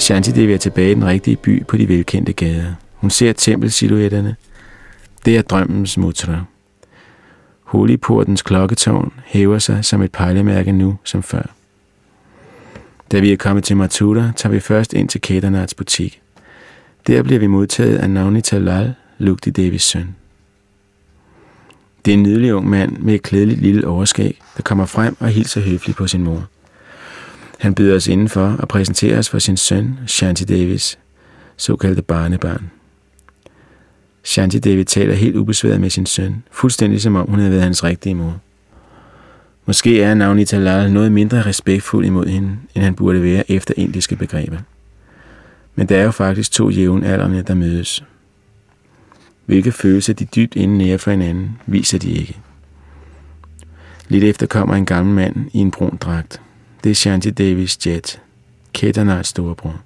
Shanti er tilbage i den rigtige by på de velkendte gader. Hun ser tempelsilhuetterne. Det er drømmens mutra. Holiportens klokketårn hæver sig som et pejlemærke nu som før. Da vi er kommet til Mathura, tager vi først ind til Kedernats butik. Der bliver vi modtaget af Navnita Lal, Lugti Devis søn. Det er en nydelig ung mand med et klædeligt lille overskæg, der kommer frem og hilser høfligt på sin mor. Han byder os indenfor og præsenterer os for sin søn, Shanti Davis, såkaldte barnebarn. Shanti Devi taler helt ubesværet med sin søn, fuldstændig som om hun havde været hans rigtige mor. Måske er Navnita Lal noget mindre respektfuld imod hende, end han burde være efter indiske begreber. Men der er jo faktisk to jævnaldrende, der mødes. Hvilke følelser de dybt inde nære for hinanden, viser de ikke. Lidt efter kommer en gammel mand i en brun dragt. Det er Shanti Davis Jet, Kedarnaths storebror.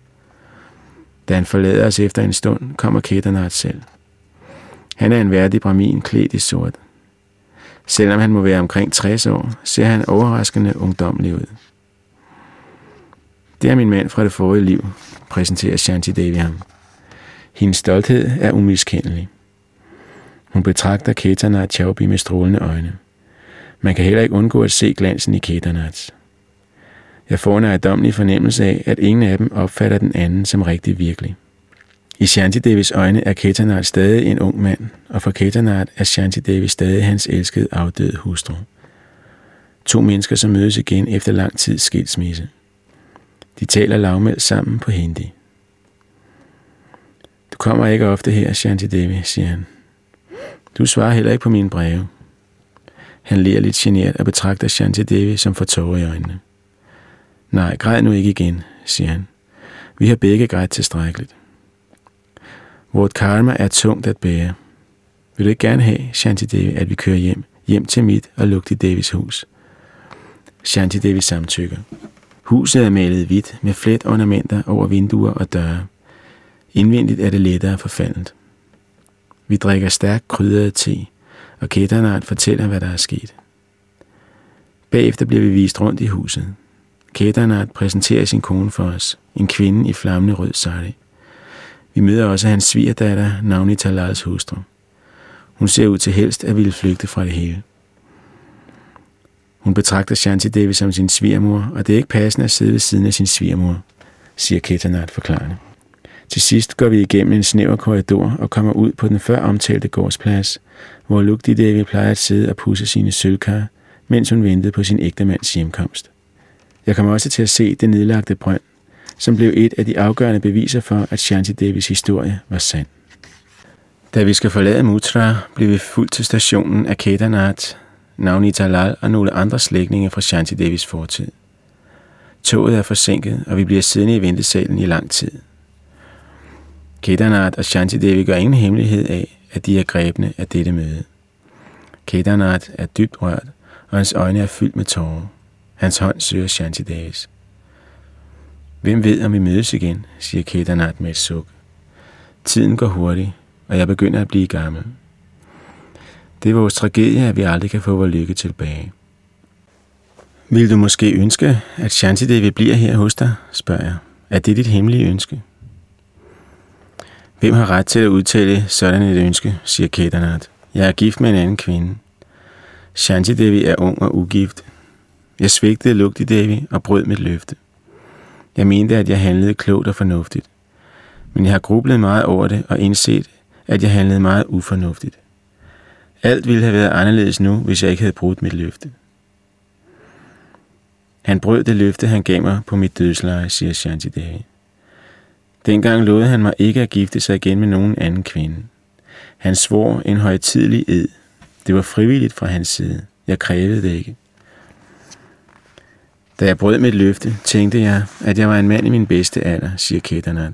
Da han forlader os efter en stund, kommer Kedarnath selv. Han er en værdig bramin klædt i sort. Selvom han må være omkring 60 år, ser han overraskende ungdomlig ud. Det er min mand fra det forrige liv, præsenterer Shanti Devi ham. Hendes stolthed er umiskendelig. Hun betragter Ketanat Chaubi med strålende øjne. Man kan heller ikke undgå at se glansen i Ketanats. Jeg får en ejendommelig fornemmelse af, at ingen af dem opfatter den anden som rigtig virkelig. I Shanti Devis øjne er Ketarnath stadig en ung mand, og for Ketarnath er Shanti Devi stadig hans elskede afdøde hustru. To mennesker, som mødes igen efter lang tids skilsmisse. De taler lavmældt sammen på hindi. Du kommer ikke ofte her, Shanti Devi, siger han. Du svarer heller ikke på mine breve. Han ler lidt genert og betragter Shanti Devi som for tårer i øjnene. Nej, græd nu ikke igen, siger han. Vi har begge grædt tilstrækkeligt. Vort karma er tungt at bære. Vil du ikke gerne have, Shanti Devi, at vi kører hjem, hjem til mit og Lugti Devis hus? Shanti Devi samtykker. Huset er malet hvidt med flet ornamenter over vinduer og døre. Indvendigt er det lettere forfaldet. Vi drikker stærk krydret te, og Kedarnath fortæller, hvad der er sket. Bagefter bliver vi vist rundt i huset. Kedarnath præsenterer sin kone for os, en kvinde i flammende rød sari. Vi møder også hans svigerdatter, Navni Talals hustru. Hun ser ud til helst at ville flygte fra det hele. Hun betragter Shanti Devi som sin svigermor, og det er ikke passende at sidde ved siden af sin svigermor, siger Ketanat forklarende. Til sidst går vi igennem en snæver korridor og kommer ud på den før omtalte gårdsplads, hvor Lugti Devi plejer at sidde og pusse sine sølvkar, mens hun ventede på sin ægtemands hjemkomst. Jeg kom også til at se det nedlagte brønd, som blev et af de afgørende beviser for, at Shanti Devis historie var sand. Da vi skal forlade Mutra, blev vi fuldt til stationen af Kedarnath, Navni Talal og nogle andre slægtninge fra Shanti Devis fortid. Toget er forsinket, og vi bliver siddende i ventesalen i lang tid. Kedarnath og Shanti Devi gør ingen hemmelighed af, at de er grebne af dette møde. Kedarnath er dybt rørt, og hans øjne er fyldt med tårer. Hans hånd søger Shanti Hvem ved, om vi mødes igen, siger Kedarnath med et suk. Tiden går hurtigt, og jeg begynder at blive gammel. Det er vores tragedie, at vi aldrig kan få vores lykke tilbage. Vil du måske ønske, at Shanti Devi bliver her hos dig, spørger jeg. Er det dit hemmelige ønske? Hvem har ret til at udtale sådan et ønske, siger Kedarnath. Jeg er gift med en anden kvinde. Shanti Devi er ung og ugift. Jeg svigtede Lugti Devi og brød mit løfte. Jeg mente, at jeg handlede klogt og fornuftigt. Men jeg har grublet meget over det og indset, at jeg handlede meget ufornuftigt. Alt ville have været anderledes nu, hvis jeg ikke havde brudt mit løfte. Han brød det løfte, han gav mig på mit dødsleje, siger Shanti Devi. Dengang lovede han mig ikke at gifte sig igen med nogen anden kvinde. Han svor en højtidlig ed. Det var frivilligt fra hans side. Jeg krævede det ikke. Da jeg brød mit løfte, tænkte jeg, at jeg var en mand i min bedste alder, siger Ketanat.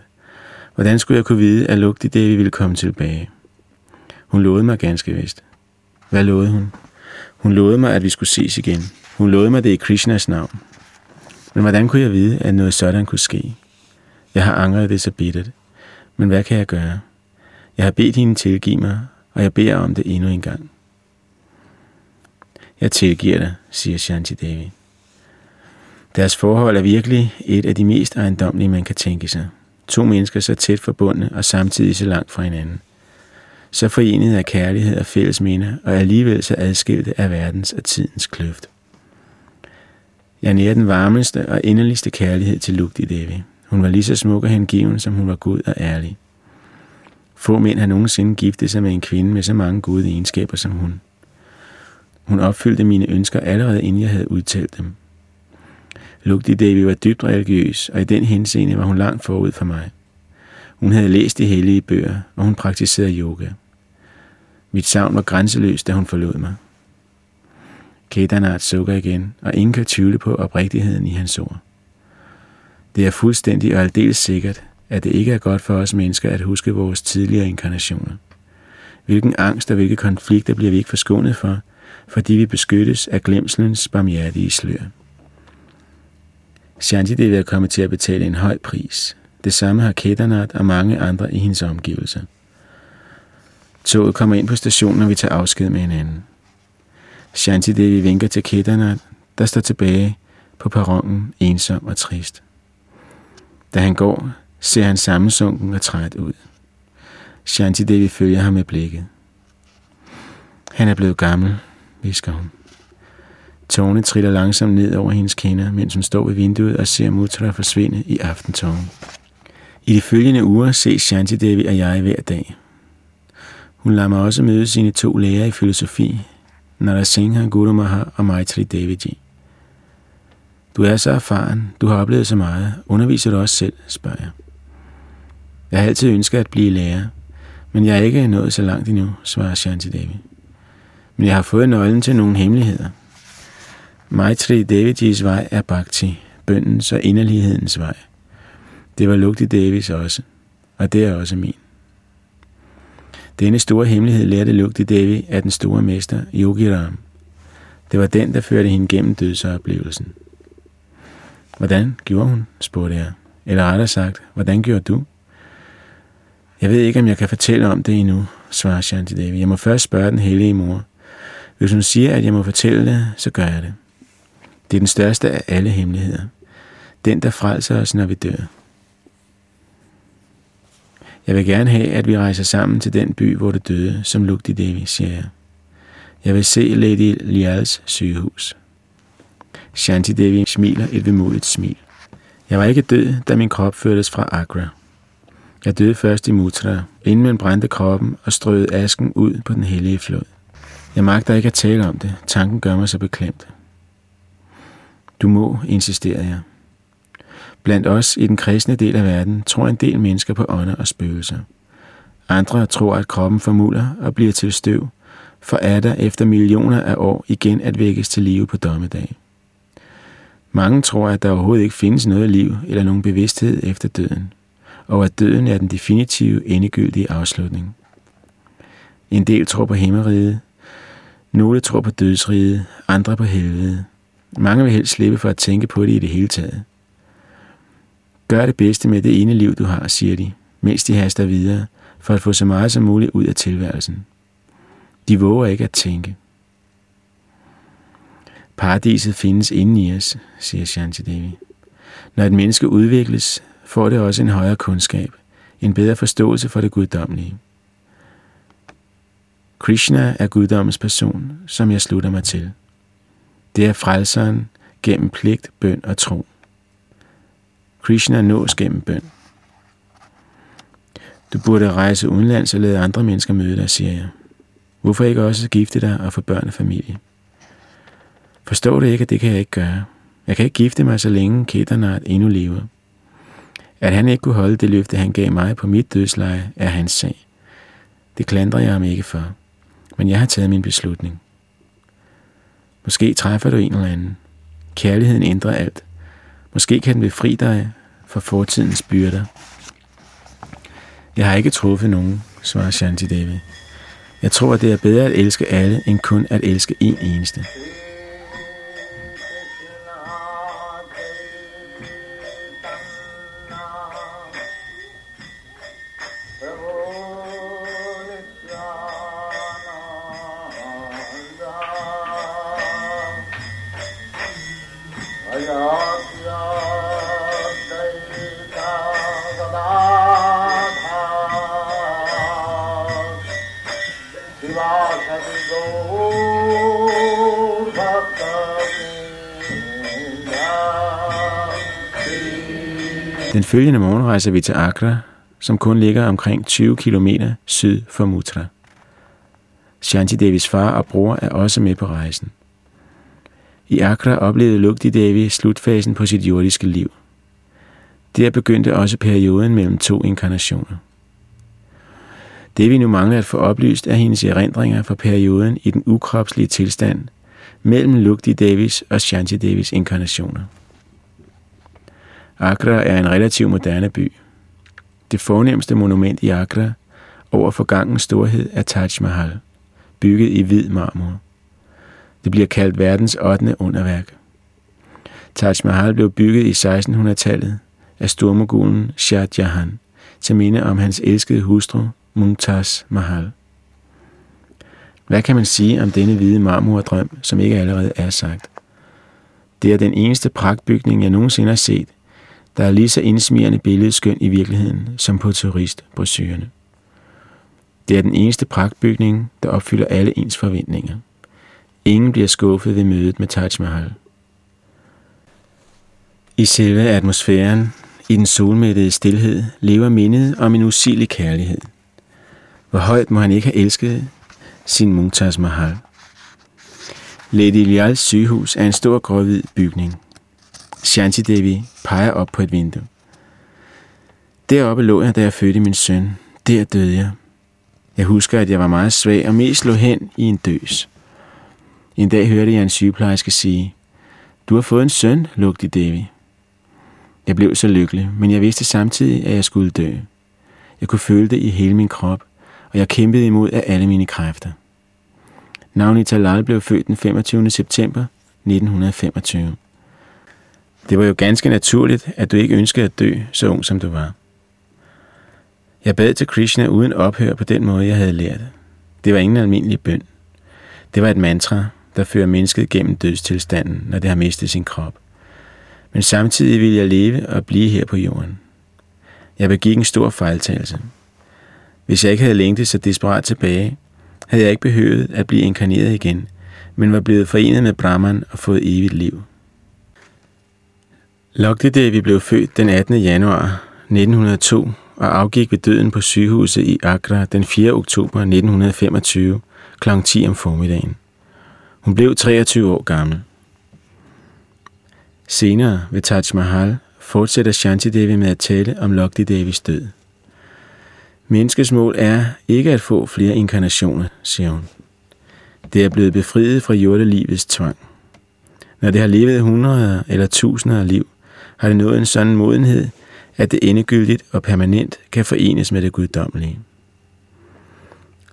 Hvordan skulle jeg kunne vide, at lugte det, vi ville komme tilbage? Hun lovede mig ganske vist. Hvad lovede hun? Hun lovede mig, at vi skulle ses igen. Hun lovede mig det i Krishnas navn. Men hvordan kunne jeg vide, at noget sådan kunne ske? Jeg har angret det så bittert. Men hvad kan jeg gøre? Jeg har bedt hende tilgive mig, og jeg beder om det endnu en gang. Jeg tilgiver dig, siger Shanti Devi. Deres forhold er virkelig et af de mest ejendomlige, man kan tænke sig. To mennesker så tæt forbundne og samtidig så langt fra hinanden. Så forenet af kærlighed og fælles minder, og alligevel så adskilte af verdens og tidens kløft. Jeg nærer den varmeste og inderligste kærlighed til Lugti Devi. Hun var lige så smuk og hengiven, som hun var god og ærlig. Få mænd har nogensinde giftet sig med en kvinde med så mange gode egenskaber som hun. Hun opfyldte mine ønsker allerede inden jeg havde udtalt dem. Lugti Devi var dybt religiøs, og i den henseende var hun langt forud for mig. Hun havde læst de hellige bøger, og hun praktiserede yoga. Mit savn var grænseløst, da hun forlod mig. Kedarnath sukker igen, og ingen kan tvivle på oprigtigheden i hans ord. Det er fuldstændig og aldeles sikkert, at det ikke er godt for os mennesker at huske vores tidligere inkarnationer. Hvilken angst og hvilke konflikter bliver vi ikke forskånet for, fordi vi beskyttes af glemselens barmhjertige slør. Shantidevi er kommet til at betale en høj pris. Det samme har Kedarnath og mange andre i hendes omgivelser. Toget kommer ind på stationen, og vi tager afsked med hinanden. Shantidevi vinker til Kedarnath, der står tilbage på perronen, ensom og trist. Da han går, ser han sammensunken og træt ud. Shantidevi følger ham med blikket. Han er blevet gammel, visker hun. Tårne triller langsomt ned over hendes kinder, mens hun står ved vinduet og ser Mutra forsvinde i aftentårn. I de følgende uger ses Shanti Devi og jeg hver dag. Hun lader mig også møde sine to lærere i filosofi, Narasingha Guru Maha og Maitri Deviji. Du er så erfaren, du har oplevet så meget. Underviser du også selv, spørger jeg. Jeg har altid ønsket at blive lærer, men jeg er ikke nået så langt endnu, svarer Shanti Devi. Men jeg har fået nøglen til nogle hemmeligheder. Maitri Devijis vej er bhakti, bøndens og inderlighedens vej. Det var Lugti Devis også, og det er også min. Denne store hemmelighed lærte Lugti Devi af den store mester Yogi Ram. Det var den, der førte hende gennem dødsoplevelsen. Hvordan gjorde hun, spurgte jeg. Eller rettere sagt, hvordan gjorde du? Jeg ved ikke, om jeg kan fortælle om det endnu, svarer Shanti Devi. Jeg må først spørge den hellige mor. Hvis hun siger, at jeg må fortælle det, så gør jeg det. Det er den største af alle hemmeligheder. Den, der frelser os, når vi dør. Jeg vil gerne have, at vi rejser sammen til den by, hvor du døde, som Lugti Devi, siger jeg. Jeg vil se Lady Lials sygehus. Shanti Devi smiler et vemodigt smil. Jeg var ikke død, da min krop førtes fra Agra. Jeg døde først i Mutra, inden man brændte kroppen og strøede asken ud på den hellige flod. Jeg magter ikke at tale om det. Tanken gør mig så beklemt. Du må, insisterer jeg. Blandt os i den kristne del af verden tror en del mennesker på ånder og spøgelser. Andre tror, at kroppen formuler og bliver til støv, for er der efter millioner af år igen at vækkes til live på dommedag. Mange tror, at der overhovedet ikke findes noget liv eller nogen bevidsthed efter døden, og at døden er den definitive, endegyldige afslutning. En del tror på himmeriget, nogle tror på dødsriget, andre på helvede. Mange vil helst slippe for at tænke på det i det hele taget. Gør det bedste med det ene liv, du har, siger de, mens de haster videre, for at få så meget som muligt ud af tilværelsen. De våger ikke at tænke. Paradiset findes inde i os, siger Shanti Devi. Når et menneske udvikles, får det også en højere kundskab, en bedre forståelse for det guddommelige. Krishna er guddommens person, som jeg slutter mig til. Det er frelseren gennem pligt, bøn og tro. Krishna nås gennem bøn. Du burde rejse udenlands og lade andre mennesker møde dig, siger jeg. Hvorfor ikke også gifte dig og få børn og familie? Forstår du ikke, at det kan jeg ikke gøre? Jeg kan ikke gifte mig, så længe Kedarnath endnu lever. At han ikke kunne holde det løfte, han gav mig på mit dødsleje, er hans sag. Det klandrer jeg ham ikke for. Men jeg har taget min beslutning. Måske træffer du en eller anden. Kærligheden ændrer alt. Måske kan den befri dig for fortidens byrder. Jeg har ikke truffet nogen, svarer Shanti Devi. Jeg tror, at det er bedre at elske alle, end kun at elske en eneste. Følgende morgen rejser vi til Agra, som kun ligger omkring 20 km syd for Mutra. Shanti Devis far og bror er også med på rejsen. I Agra oplevede Lugti Devi slutfasen på sit jordiske liv. Der begyndte også perioden mellem to inkarnationer. Det vi nu mangler at få oplyst er hendes erindringer fra perioden i den ukropslige tilstand mellem Lugti Davis og Shanti Davis inkarnationer. Agra er en relativt moderne by. Det fornemmeste monument i Agra over forgangens storhed er Taj Mahal, bygget i hvid marmor. Det bliver kaldt verdens 8. underværk. Taj Mahal blev bygget i 1600-tallet af stormogulen Shah Jahan til minde om hans elskede hustru Mumtaz Mahal. Hvad kan man sige om denne hvide marmordrøm, som ikke allerede er sagt? Det er den eneste pragtbygning, jeg nogensinde har set, der er lige så indsmirrende billedskøn i virkeligheden som på turistbrosyrene. Det er den eneste pragtbygning, der opfylder alle ens forventninger. Ingen bliver skuffet ved mødet med Taj Mahal. I selve atmosfæren, i den solmættede stillhed, lever mindet om en usigelig kærlighed. Hvor højt må han ikke have elsket sin Mumtaz Mahal. Lady Lials sygehus er en stor gråhvid bygning. Shanti Devi peger op på et vindue. Deroppe lå jeg, da jeg fødte min søn. Der døde jeg. Jeg husker, at jeg var meget svag og mest lå hen i en døs. En dag hørte jeg en sygeplejerske sige, Du har fået en søn, lugte Devi. Jeg blev så lykkelig, men jeg vidste samtidig, at jeg skulle dø. Jeg kunne føle det i hele min krop, og jeg kæmpede imod af alle mine kræfter. Navnet Talal blev født den 25. september 1925. Det var jo ganske naturligt, at du ikke ønskede at dø, så ung som du var. Jeg bad til Krishna uden ophør på den måde, jeg havde lært. Det var ingen almindelig bøn. Det var et mantra, der fører mennesket gennem dødstilstanden, når det har mistet sin krop. Men samtidig ville jeg leve og blive her på jorden. Jeg begik en stor fejltagelse. Hvis jeg ikke havde længtet så desperat tilbage, havde jeg ikke behøvet at blive inkarneret igen, men var blevet forenet med Brahman og fået evigt liv. Lokti Devi blev født den 18. januar 1902 og afgik ved døden på sygehuset i Agra den 4. oktober 1925 kl. 10 om formiddagen. Hun blev 23 år gammel. Senere ved Taj Mahal fortsætter Shanti Devi med at tale om Lokti Devis død. Menneskets mål er ikke at få flere inkarnationer, siger hun. Det er blevet befriet fra jordelivets tvang. Når det har levet hundreder eller tusinder af liv, har det nået en sådan modenhed, at det endegyldigt og permanent kan forenes med det guddommelige.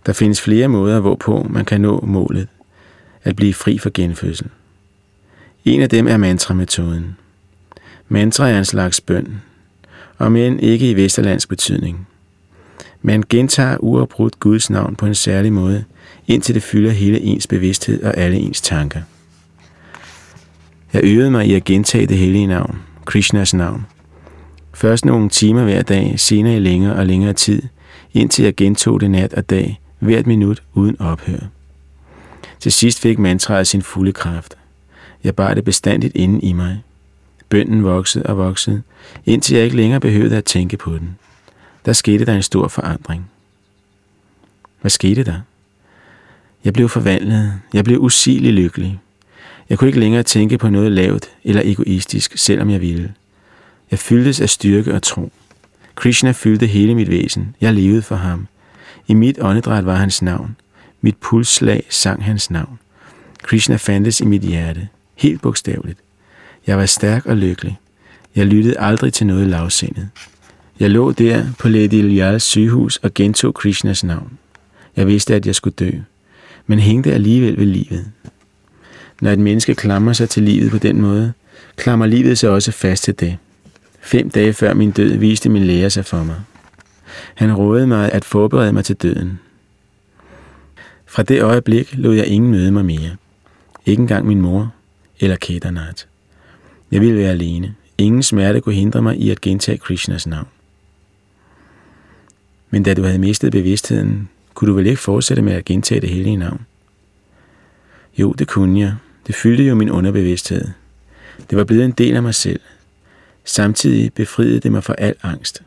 Der findes flere måder, hvorpå man kan nå målet, at blive fri for genfødsel. En af dem er mantra-metoden. Mantra er en slags bøn, og men ikke i vesterlandsk betydning. Man gentager uafbrudt Guds navn på en særlig måde, indtil det fylder hele ens bevidsthed og alle ens tanker. Jeg øvede mig i at gentage det hellige navn, Krishnas navn. Først nogle timer hver dag, senere i længere og længere tid, indtil jeg gentog det nat og dag, hvert minut uden ophør. Til sidst fik mantraet sin fulde kraft. Jeg bar det bestandigt inde i mig. Bønden voksede og voksede, indtil jeg ikke længere behøvede at tænke på den. Der skete der en stor forandring. Hvad skete der? Jeg blev forvandlet. Jeg blev usigelig lykkelig. Jeg kunne ikke længere tænke på noget lavt eller egoistisk, selvom jeg ville. Jeg fyldtes af styrke og tro. Krishna fyldte hele mit væsen. Jeg levede for ham. I mit åndedræt var hans navn. Mit pulsslag sang hans navn. Krishna fandtes i mit hjerte. Helt bogstaveligt. Jeg var stærk og lykkelig. Jeg lyttede aldrig til noget lavsindet. Jeg lå der på Lady Lyals sygehus og gentog Krishnas navn. Jeg vidste, at jeg skulle dø, men hængte alligevel ved livet. Når et menneske klamrer sig til livet på den måde, klamrer livet sig også fast til det. Fem dage før min død viste min læger sig for mig. Han rådede mig at forberede mig til døden. Fra det øjeblik lod jeg ingen møde mig mere. Ikke engang min mor eller Kedarnath. Jeg ville være alene. Ingen smerte kunne hindre mig i at gentage Krishnas navn. Men da du havde mistet bevidstheden, kunne du vel ikke fortsætte med at gentage det hellige navn? Jo, det kunne jeg. Det fyldte jo min underbevidsthed. Det var blevet en del af mig selv. Samtidig befriede det mig fra al angst.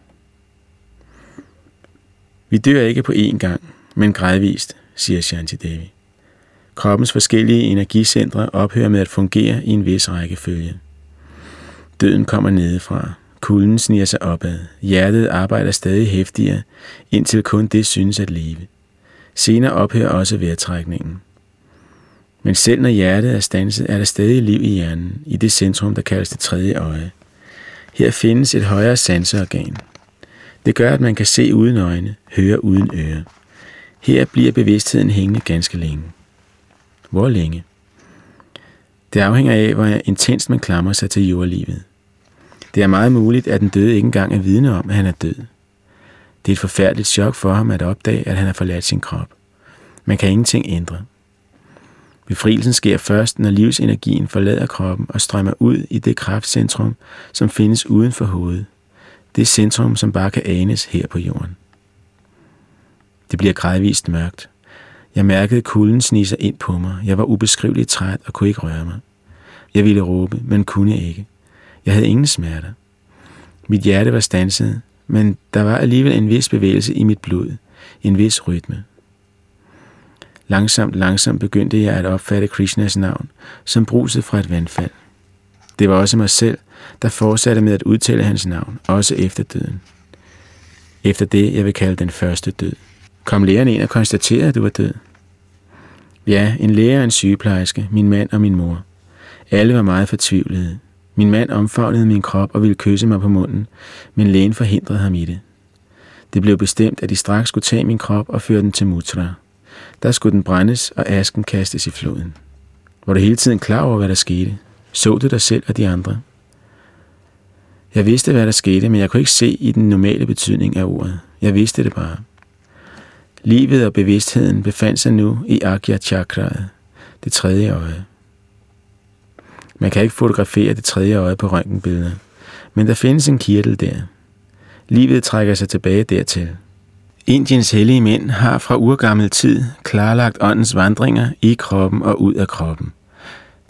Vi dør ikke på én gang, men gradvist, siger Shanti Devi. Kroppens forskellige energicentre ophører med at fungere i en vis rækkefølge. Døden kommer nedefra. Kulden sniger sig opad. Hjertet arbejder stadig hæftigere, indtil kun det synes at leve. Senere ophører også vejrtrækningen. Men selv når hjertet er stanset, er der stadig liv i hjernen, i det centrum, der kaldes det tredje øje. Her findes et højere sanseorgan. Det gør, at man kan se uden øjne, høre uden øre. Her bliver bevidstheden hængende ganske længe. Hvor længe? Det afhænger af, hvor intenst man klamrer sig til jordlivet. Det er meget muligt, at den døde ikke engang er vidne om, at han er død. Det er et forfærdeligt chok for ham at opdage, at han har forladt sin krop. Man kan ingenting ændre. Befrielsen sker først, når livsenergien forlader kroppen og strømmer ud i det kraftcentrum, som findes uden for hovedet. Det centrum, som bare kan anes her på jorden. Det bliver gradvist mørkt. Jeg mærkede kulden snige sig ind på mig. Jeg var ubeskriveligt træt og kunne ikke røre mig. Jeg ville råbe, men kunne ikke. Jeg havde ingen smerter. Mit hjerte var stanset, men der var alligevel en vis bevægelse i mit blod, en vis rytme. Langsomt, langsomt begyndte jeg at opfatte Krishnas navn som bruset fra et vandfald. Det var også mig selv, der fortsatte med at udtale hans navn, også efter døden. Efter det, jeg vil kalde den første død. Kom lægeren ind og konstaterede, at du var død. Ja, en læge og en sygeplejerske, min mand og min mor. Alle var meget fortvivlede. Min mand omfavnede min krop og ville kysse mig på munden, men lægen forhindrede ham i det. Det blev bestemt, at de straks skulle tage min krop og føre den til Mutra. Der skulle den brændes og asken kastes i floden. Var du hele tiden klar over, hvad der skete? Så du dig selv og de andre? Jeg vidste, hvad der skete, men jeg kunne ikke se i den normale betydning af ordet. Jeg vidste det bare. Livet og bevidstheden befandt sig nu i Agya Chakraet, det tredje øje. Man kan ikke fotografere det tredje øje på røntgenbilleder, men der findes en kirtel der. Livet trækker sig tilbage dertil. Indiens hellige mænd har fra urgammel tid klarlagt åndens vandringer i kroppen og ud af kroppen.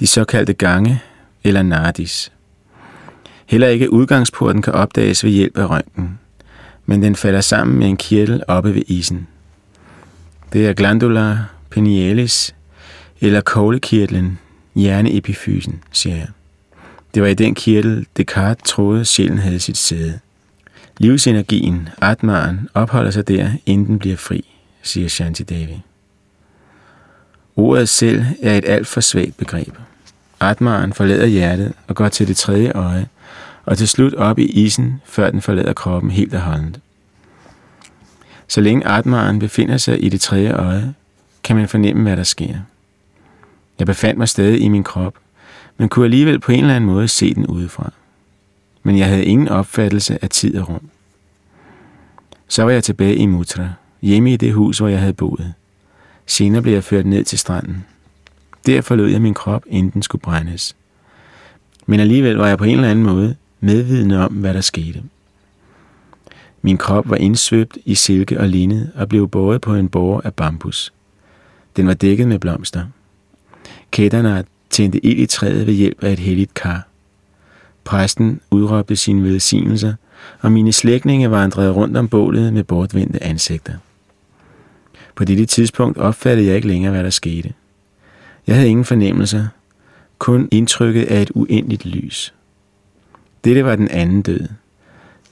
De såkaldte gange eller nadis. Heller ikke udgangsporten kan opdages ved hjælp af røntgen, men den falder sammen med en kirtel oppe ved isen. Det er glandula penialis eller koglekirtlen, hjerneepifysen, siger jeg. Det var i den kirtel, Descartes troede, sjælen havde sit sæde. Livsenergien, atmaren, opholder sig der, inden den bliver fri, siger Shanti Devi. Ordet selv er et alt for svagt begreb. Atmaren forlader hjertet og går til det tredje øje, og til slut op i isen, før den forlader kroppen helt og holdent. Så længe Atmaren befinder sig i det tredje øje, kan man fornemme, hvad der sker. Jeg befandt mig stadig i min krop, men kunne alligevel på en eller anden måde se den udefra. Men jeg havde ingen opfattelse af tid og rum. Så var jeg tilbage i Mutra, hjemme i det hus, hvor jeg havde boet. Senere blev jeg ført ned til stranden. Der forlod jeg min krop, inden den skulle brændes. Men alligevel var jeg på en eller anden måde medvidende om, hvad der skete. Min krop var indsvøbt i silke og linned og blev båret på en borger af bambus. Den var dækket med blomster. Kætterne tændte ild i træet ved hjælp af et helligt kar. Præsten udråbte sine velsignelser, og mine slægtninge vandrede rundt om bålet med bortvendte ansigter. På dette tidspunkt opfattede jeg ikke længere, hvad der skete. Jeg havde ingen fornemmelser, kun indtrykket af et uendeligt lys. Dette var den anden død.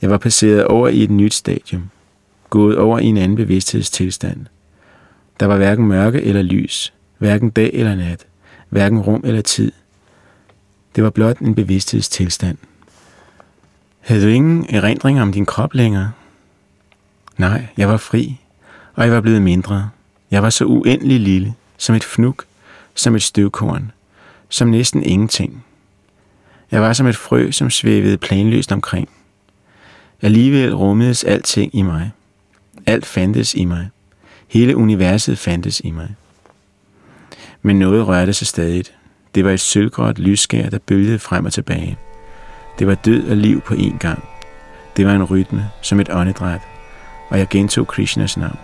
Jeg var passeret over i et nyt stadium, gået over i en anden bevidsthedstilstand. Der var hverken mørke eller lys, hverken dag eller nat, hverken rum eller tid. Det var blot en bevidsthedstilstand. Havde du ingen erindringer om din krop længere? Nej, jeg var fri, og jeg var blevet mindre. Jeg var så uendelig lille, som et fnuk, som et støvkorn, som næsten ingenting. Jeg var som et frø, som svævede planløst omkring. Alligevel rummedes alting i mig. Alt fandtes i mig. Hele universet fandtes i mig. Men noget rørte sig stadig. Det var et sølvgråt lysskær, der bølgede frem og tilbage. Det var død og liv på én gang. Det var en rytme, som et åndedræt, og jeg gentog Krishnas navn.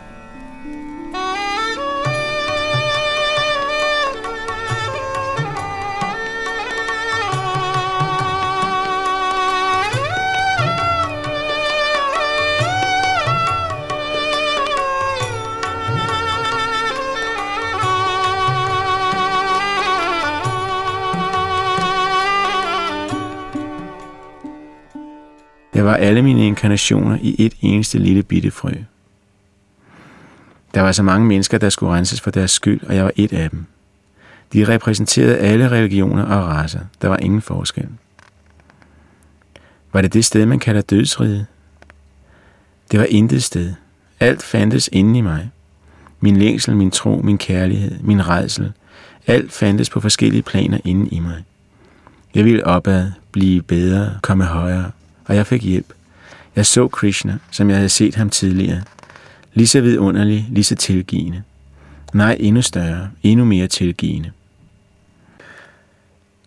Var alle mine inkarnationer i et eneste lille bitte frø. Der var så mange mennesker, der skulle renses for deres skyld, og jeg var et af dem. De repræsenterede alle religioner og raser. Der var ingen forskel. Var det det sted, man kalder dødsriget? Det var intet sted. Alt fandtes inde i mig. Min længsel, min tro, min kærlighed, min redsel. Alt fandtes på forskellige planer inde i mig. Jeg ville opad, blive bedre, komme højere, og jeg fik hjælp. Jeg så Krishna, som jeg havde set ham tidligere. Lige så vidunderlig, lige så tilgivende. Nej, endnu større, endnu mere tilgivende.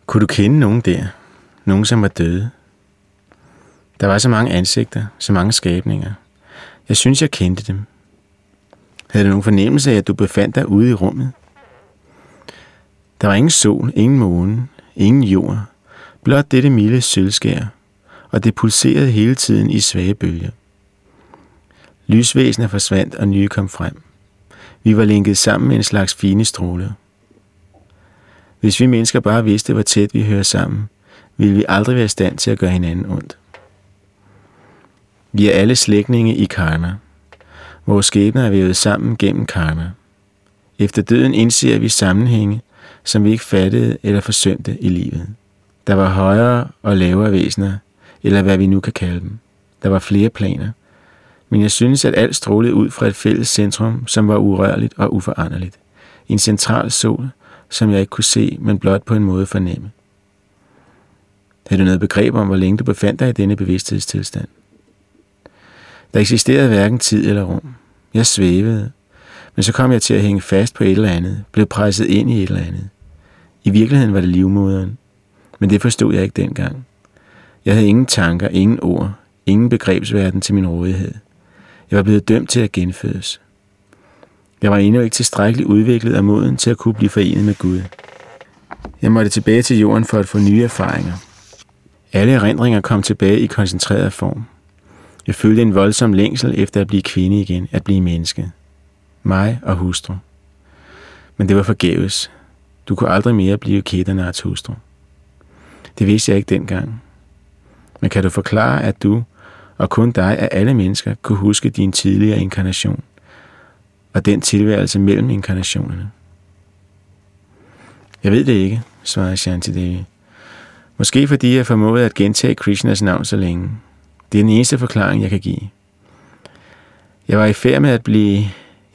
Kunne du kende nogen der? Nogen, som var døde? Der var så mange ansigter, så mange skabninger. Jeg synes, jeg kendte dem. Havde du nogen fornemmelse af, at du befandt dig ude i rummet? Der var ingen sol, ingen måne, ingen jord, blot dette milde sølvskær, og det pulserede hele tiden i svage bølger. Lysvæsener forsvandt, og nye kom frem. Vi var linket sammen med en slags fine stråler. Hvis vi mennesker bare vidste, hvor tæt vi hører sammen, ville vi aldrig være i stand til at gøre hinanden ondt. Vi er alle slægtninge i karma. Vores skæbner er vævet sammen gennem karma. Efter døden indser vi sammenhænge, som vi ikke fattede eller forsømte i livet. Der var højere og lavere væsener, eller hvad vi nu kan kalde dem. Der var flere planer. Men jeg synes, at alt strålede ud fra et fælles centrum, som var urørligt og uforanderligt. En central sol, som jeg ikke kunne se, men blot på en måde fornemme. Havde du noget begreb om, hvor længe du befandt dig i denne bevidsthedstilstand? Der eksisterede hverken tid eller rum. Jeg svævede, men så kom jeg til at hænge fast på et eller andet, blev presset ind i et eller andet. I virkeligheden var det livmoderen, men det forstod jeg ikke dengang. Jeg havde ingen tanker, ingen ord, ingen begrebsverden til min rådighed. Jeg var blevet dømt til at genfødes. Jeg var endnu ikke tilstrækkeligt udviklet af moden til at kunne blive forenet med Gud. Jeg måtte tilbage til jorden for at få nye erfaringer. Alle erindringer kom tilbage i koncentreret form. Jeg følte en voldsom længsel efter at blive kvinde igen, at blive menneske. Mig og hustru. Men det var forgæves. Du kunne aldrig mere blive Kedernards hustru. Det vidste jeg ikke dengang. Men kan du forklare, at du, og kun dig af alle mennesker, kunne huske din tidligere inkarnation, og den tilværelse mellem inkarnationerne? Jeg ved det ikke, svarede Shanti Devi. Måske fordi jeg formåede at gentage Krishnas navn så længe. Det er den eneste forklaring, jeg kan give. Jeg var i færd med at blive...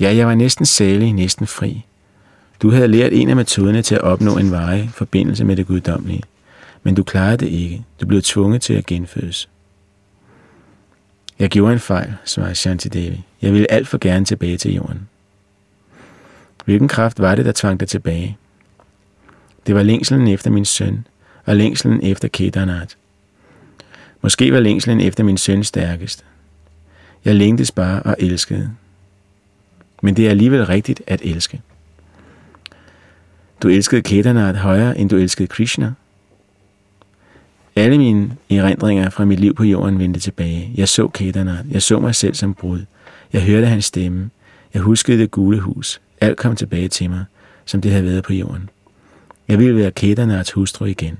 Ja, jeg var næsten salig, næsten fri. Du havde lært en af metoderne til at opnå en varig forbindelse med det guddommelige. Men du klarede det ikke. Du blev tvunget til at genfødes. Jeg gjorde en fejl, svarede Shanti Devi. Jeg ville alt for gerne tilbage til jorden. Hvilken kraft var det, der tvang dig tilbage? Det var længselen efter min søn, og længselen efter Kedarnath. Måske var længselen efter min søn stærkest. Jeg længtes bare og elskede. Men det er alligevel rigtigt at elske. Du elskede Kedarnath højere, end du elskede Krishna. Alle mine erindringer fra mit liv på jorden vendte tilbage. Jeg så Kedarnath. Jeg så mig selv som brud. Jeg hørte hans stemme. Jeg huskede det gule hus. Alt kom tilbage til mig, som det havde været på jorden. Jeg ville være Kedarnaths hustru igen.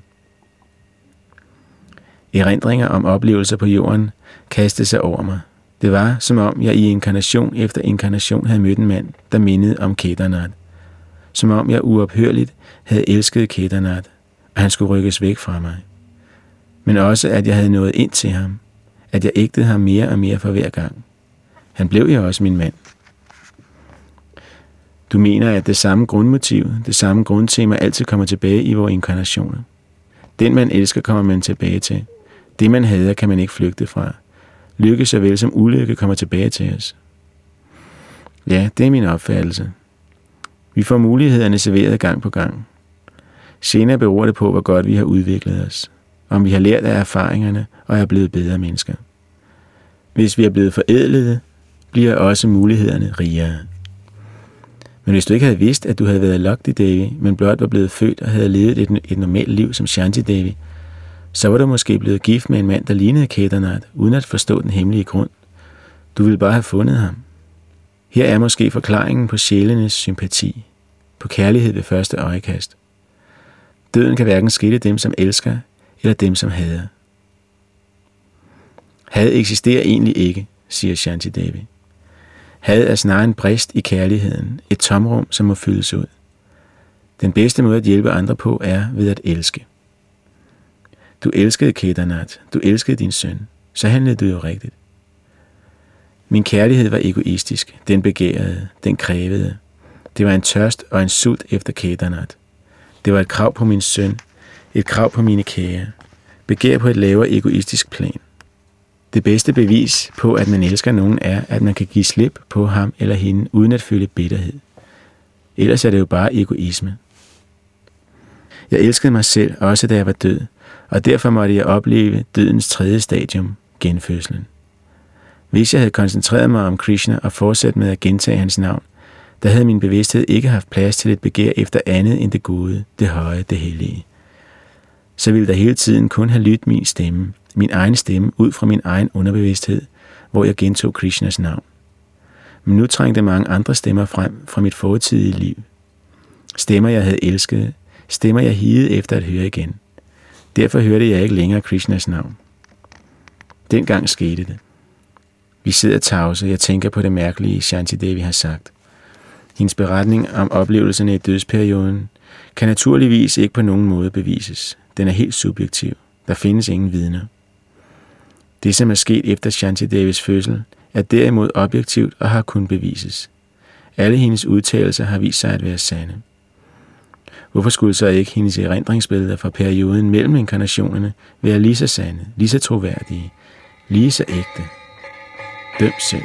Erindringer om oplevelser på jorden kastede sig over mig. Det var, som om jeg i inkarnation efter inkarnation havde mødt en mand, der mindede om Kedarnath. Som om jeg uophørligt havde elsket Kedarnath, og han skulle rykkes væk fra mig. Men også, at jeg havde nået ind til ham. At jeg ægtede ham mere og mere for hver gang. Han blev jo også min mand. Du mener, at det samme grundmotiv, det samme grundtema altid kommer tilbage i vores inkarnationer. Den, man elsker, kommer man tilbage til. Det, man hader, kan man ikke flygte fra. Lykke såvel som ulykke kommer tilbage til os. Ja, det er min opfattelse. Vi får mulighederne serveret gang på gang. Senere beror det på, hvor godt vi har udviklet os. Om vi har lært af erfaringerne og er blevet bedre mennesker. Hvis vi er blevet forædlede, bliver også mulighederne rigere. Men hvis du ikke havde vidst, at du havde været Lakti Devi, men blot var blevet født og havde levet et, et normalt liv som Shanti Devi, så var du måske blevet gift med en mand, der lignede Kedarnath, uden at forstå den hemmelige grund. Du ville bare have fundet ham. Her er måske forklaringen på sjælenes sympati, på kærlighed ved første øjekast. Døden kan hverken skille dem, som elsker, eller dem, som hader. Had eksisterer egentlig ikke, siger Shanti Devi. Had er snarere en brist i kærligheden, et tomrum, som må fyldes ud. Den bedste måde at hjælpe andre på er ved at elske. Du elskede Kedarnath, du elskede din søn, så handlede du jo rigtigt. Min kærlighed var egoistisk, den begærede, den krævede. Det var en tørst og en sult efter Kedarnath. Det var et krav på min søn, et krav på mine kære. Begær på et lavere egoistisk plan. Det bedste bevis på, at man elsker nogen, er, at man kan give slip på ham eller hende, uden at føle bitterhed. Ellers er det jo bare egoisme. Jeg elskede mig selv, også da jeg var død, og derfor måtte jeg opleve dødens tredje stadium, genfødslen. Hvis jeg havde koncentreret mig om Krishna og fortsat med at gentage hans navn, der havde min bevidsthed ikke haft plads til et begær efter andet end det gode, det høje, det hellige. Så ville der hele tiden kun have lyttet min stemme, min egen stemme, ud fra min egen underbevidsthed, hvor jeg gentog Krishnas navn. Men nu trængte mange andre stemmer frem fra mit fortidige liv. Stemmer, jeg havde elsket, stemmer, jeg higede efter at høre igen. Derfor hørte jeg ikke længere Krishnas navn. Dengang skete det. Vi sidder tavse, jeg tænker på det mærkelige, Shanti Devi har sagt. Hendes beretning om oplevelserne i dødsperioden kan naturligvis ikke på nogen måde bevises. Den er helt subjektiv. Der findes ingen vidner. Det, som er sket efter Shanti Davis fødsel, er derimod objektivt og har kun bevises. Alle hendes udtalelser har vist sig at være sande. Hvorfor skulle så ikke hendes erindringsbilleder fra perioden mellem inkarnationerne være lige så sande, lige så troværdige, lige så ægte? Døm selv.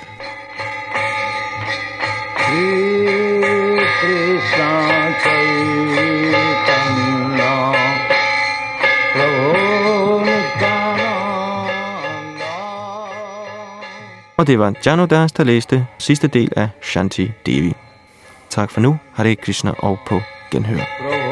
Og det var Jano Das, der læste sidste del af Shanti Devi. Tak for nu. Hare Krishna og på genhør. Bravo.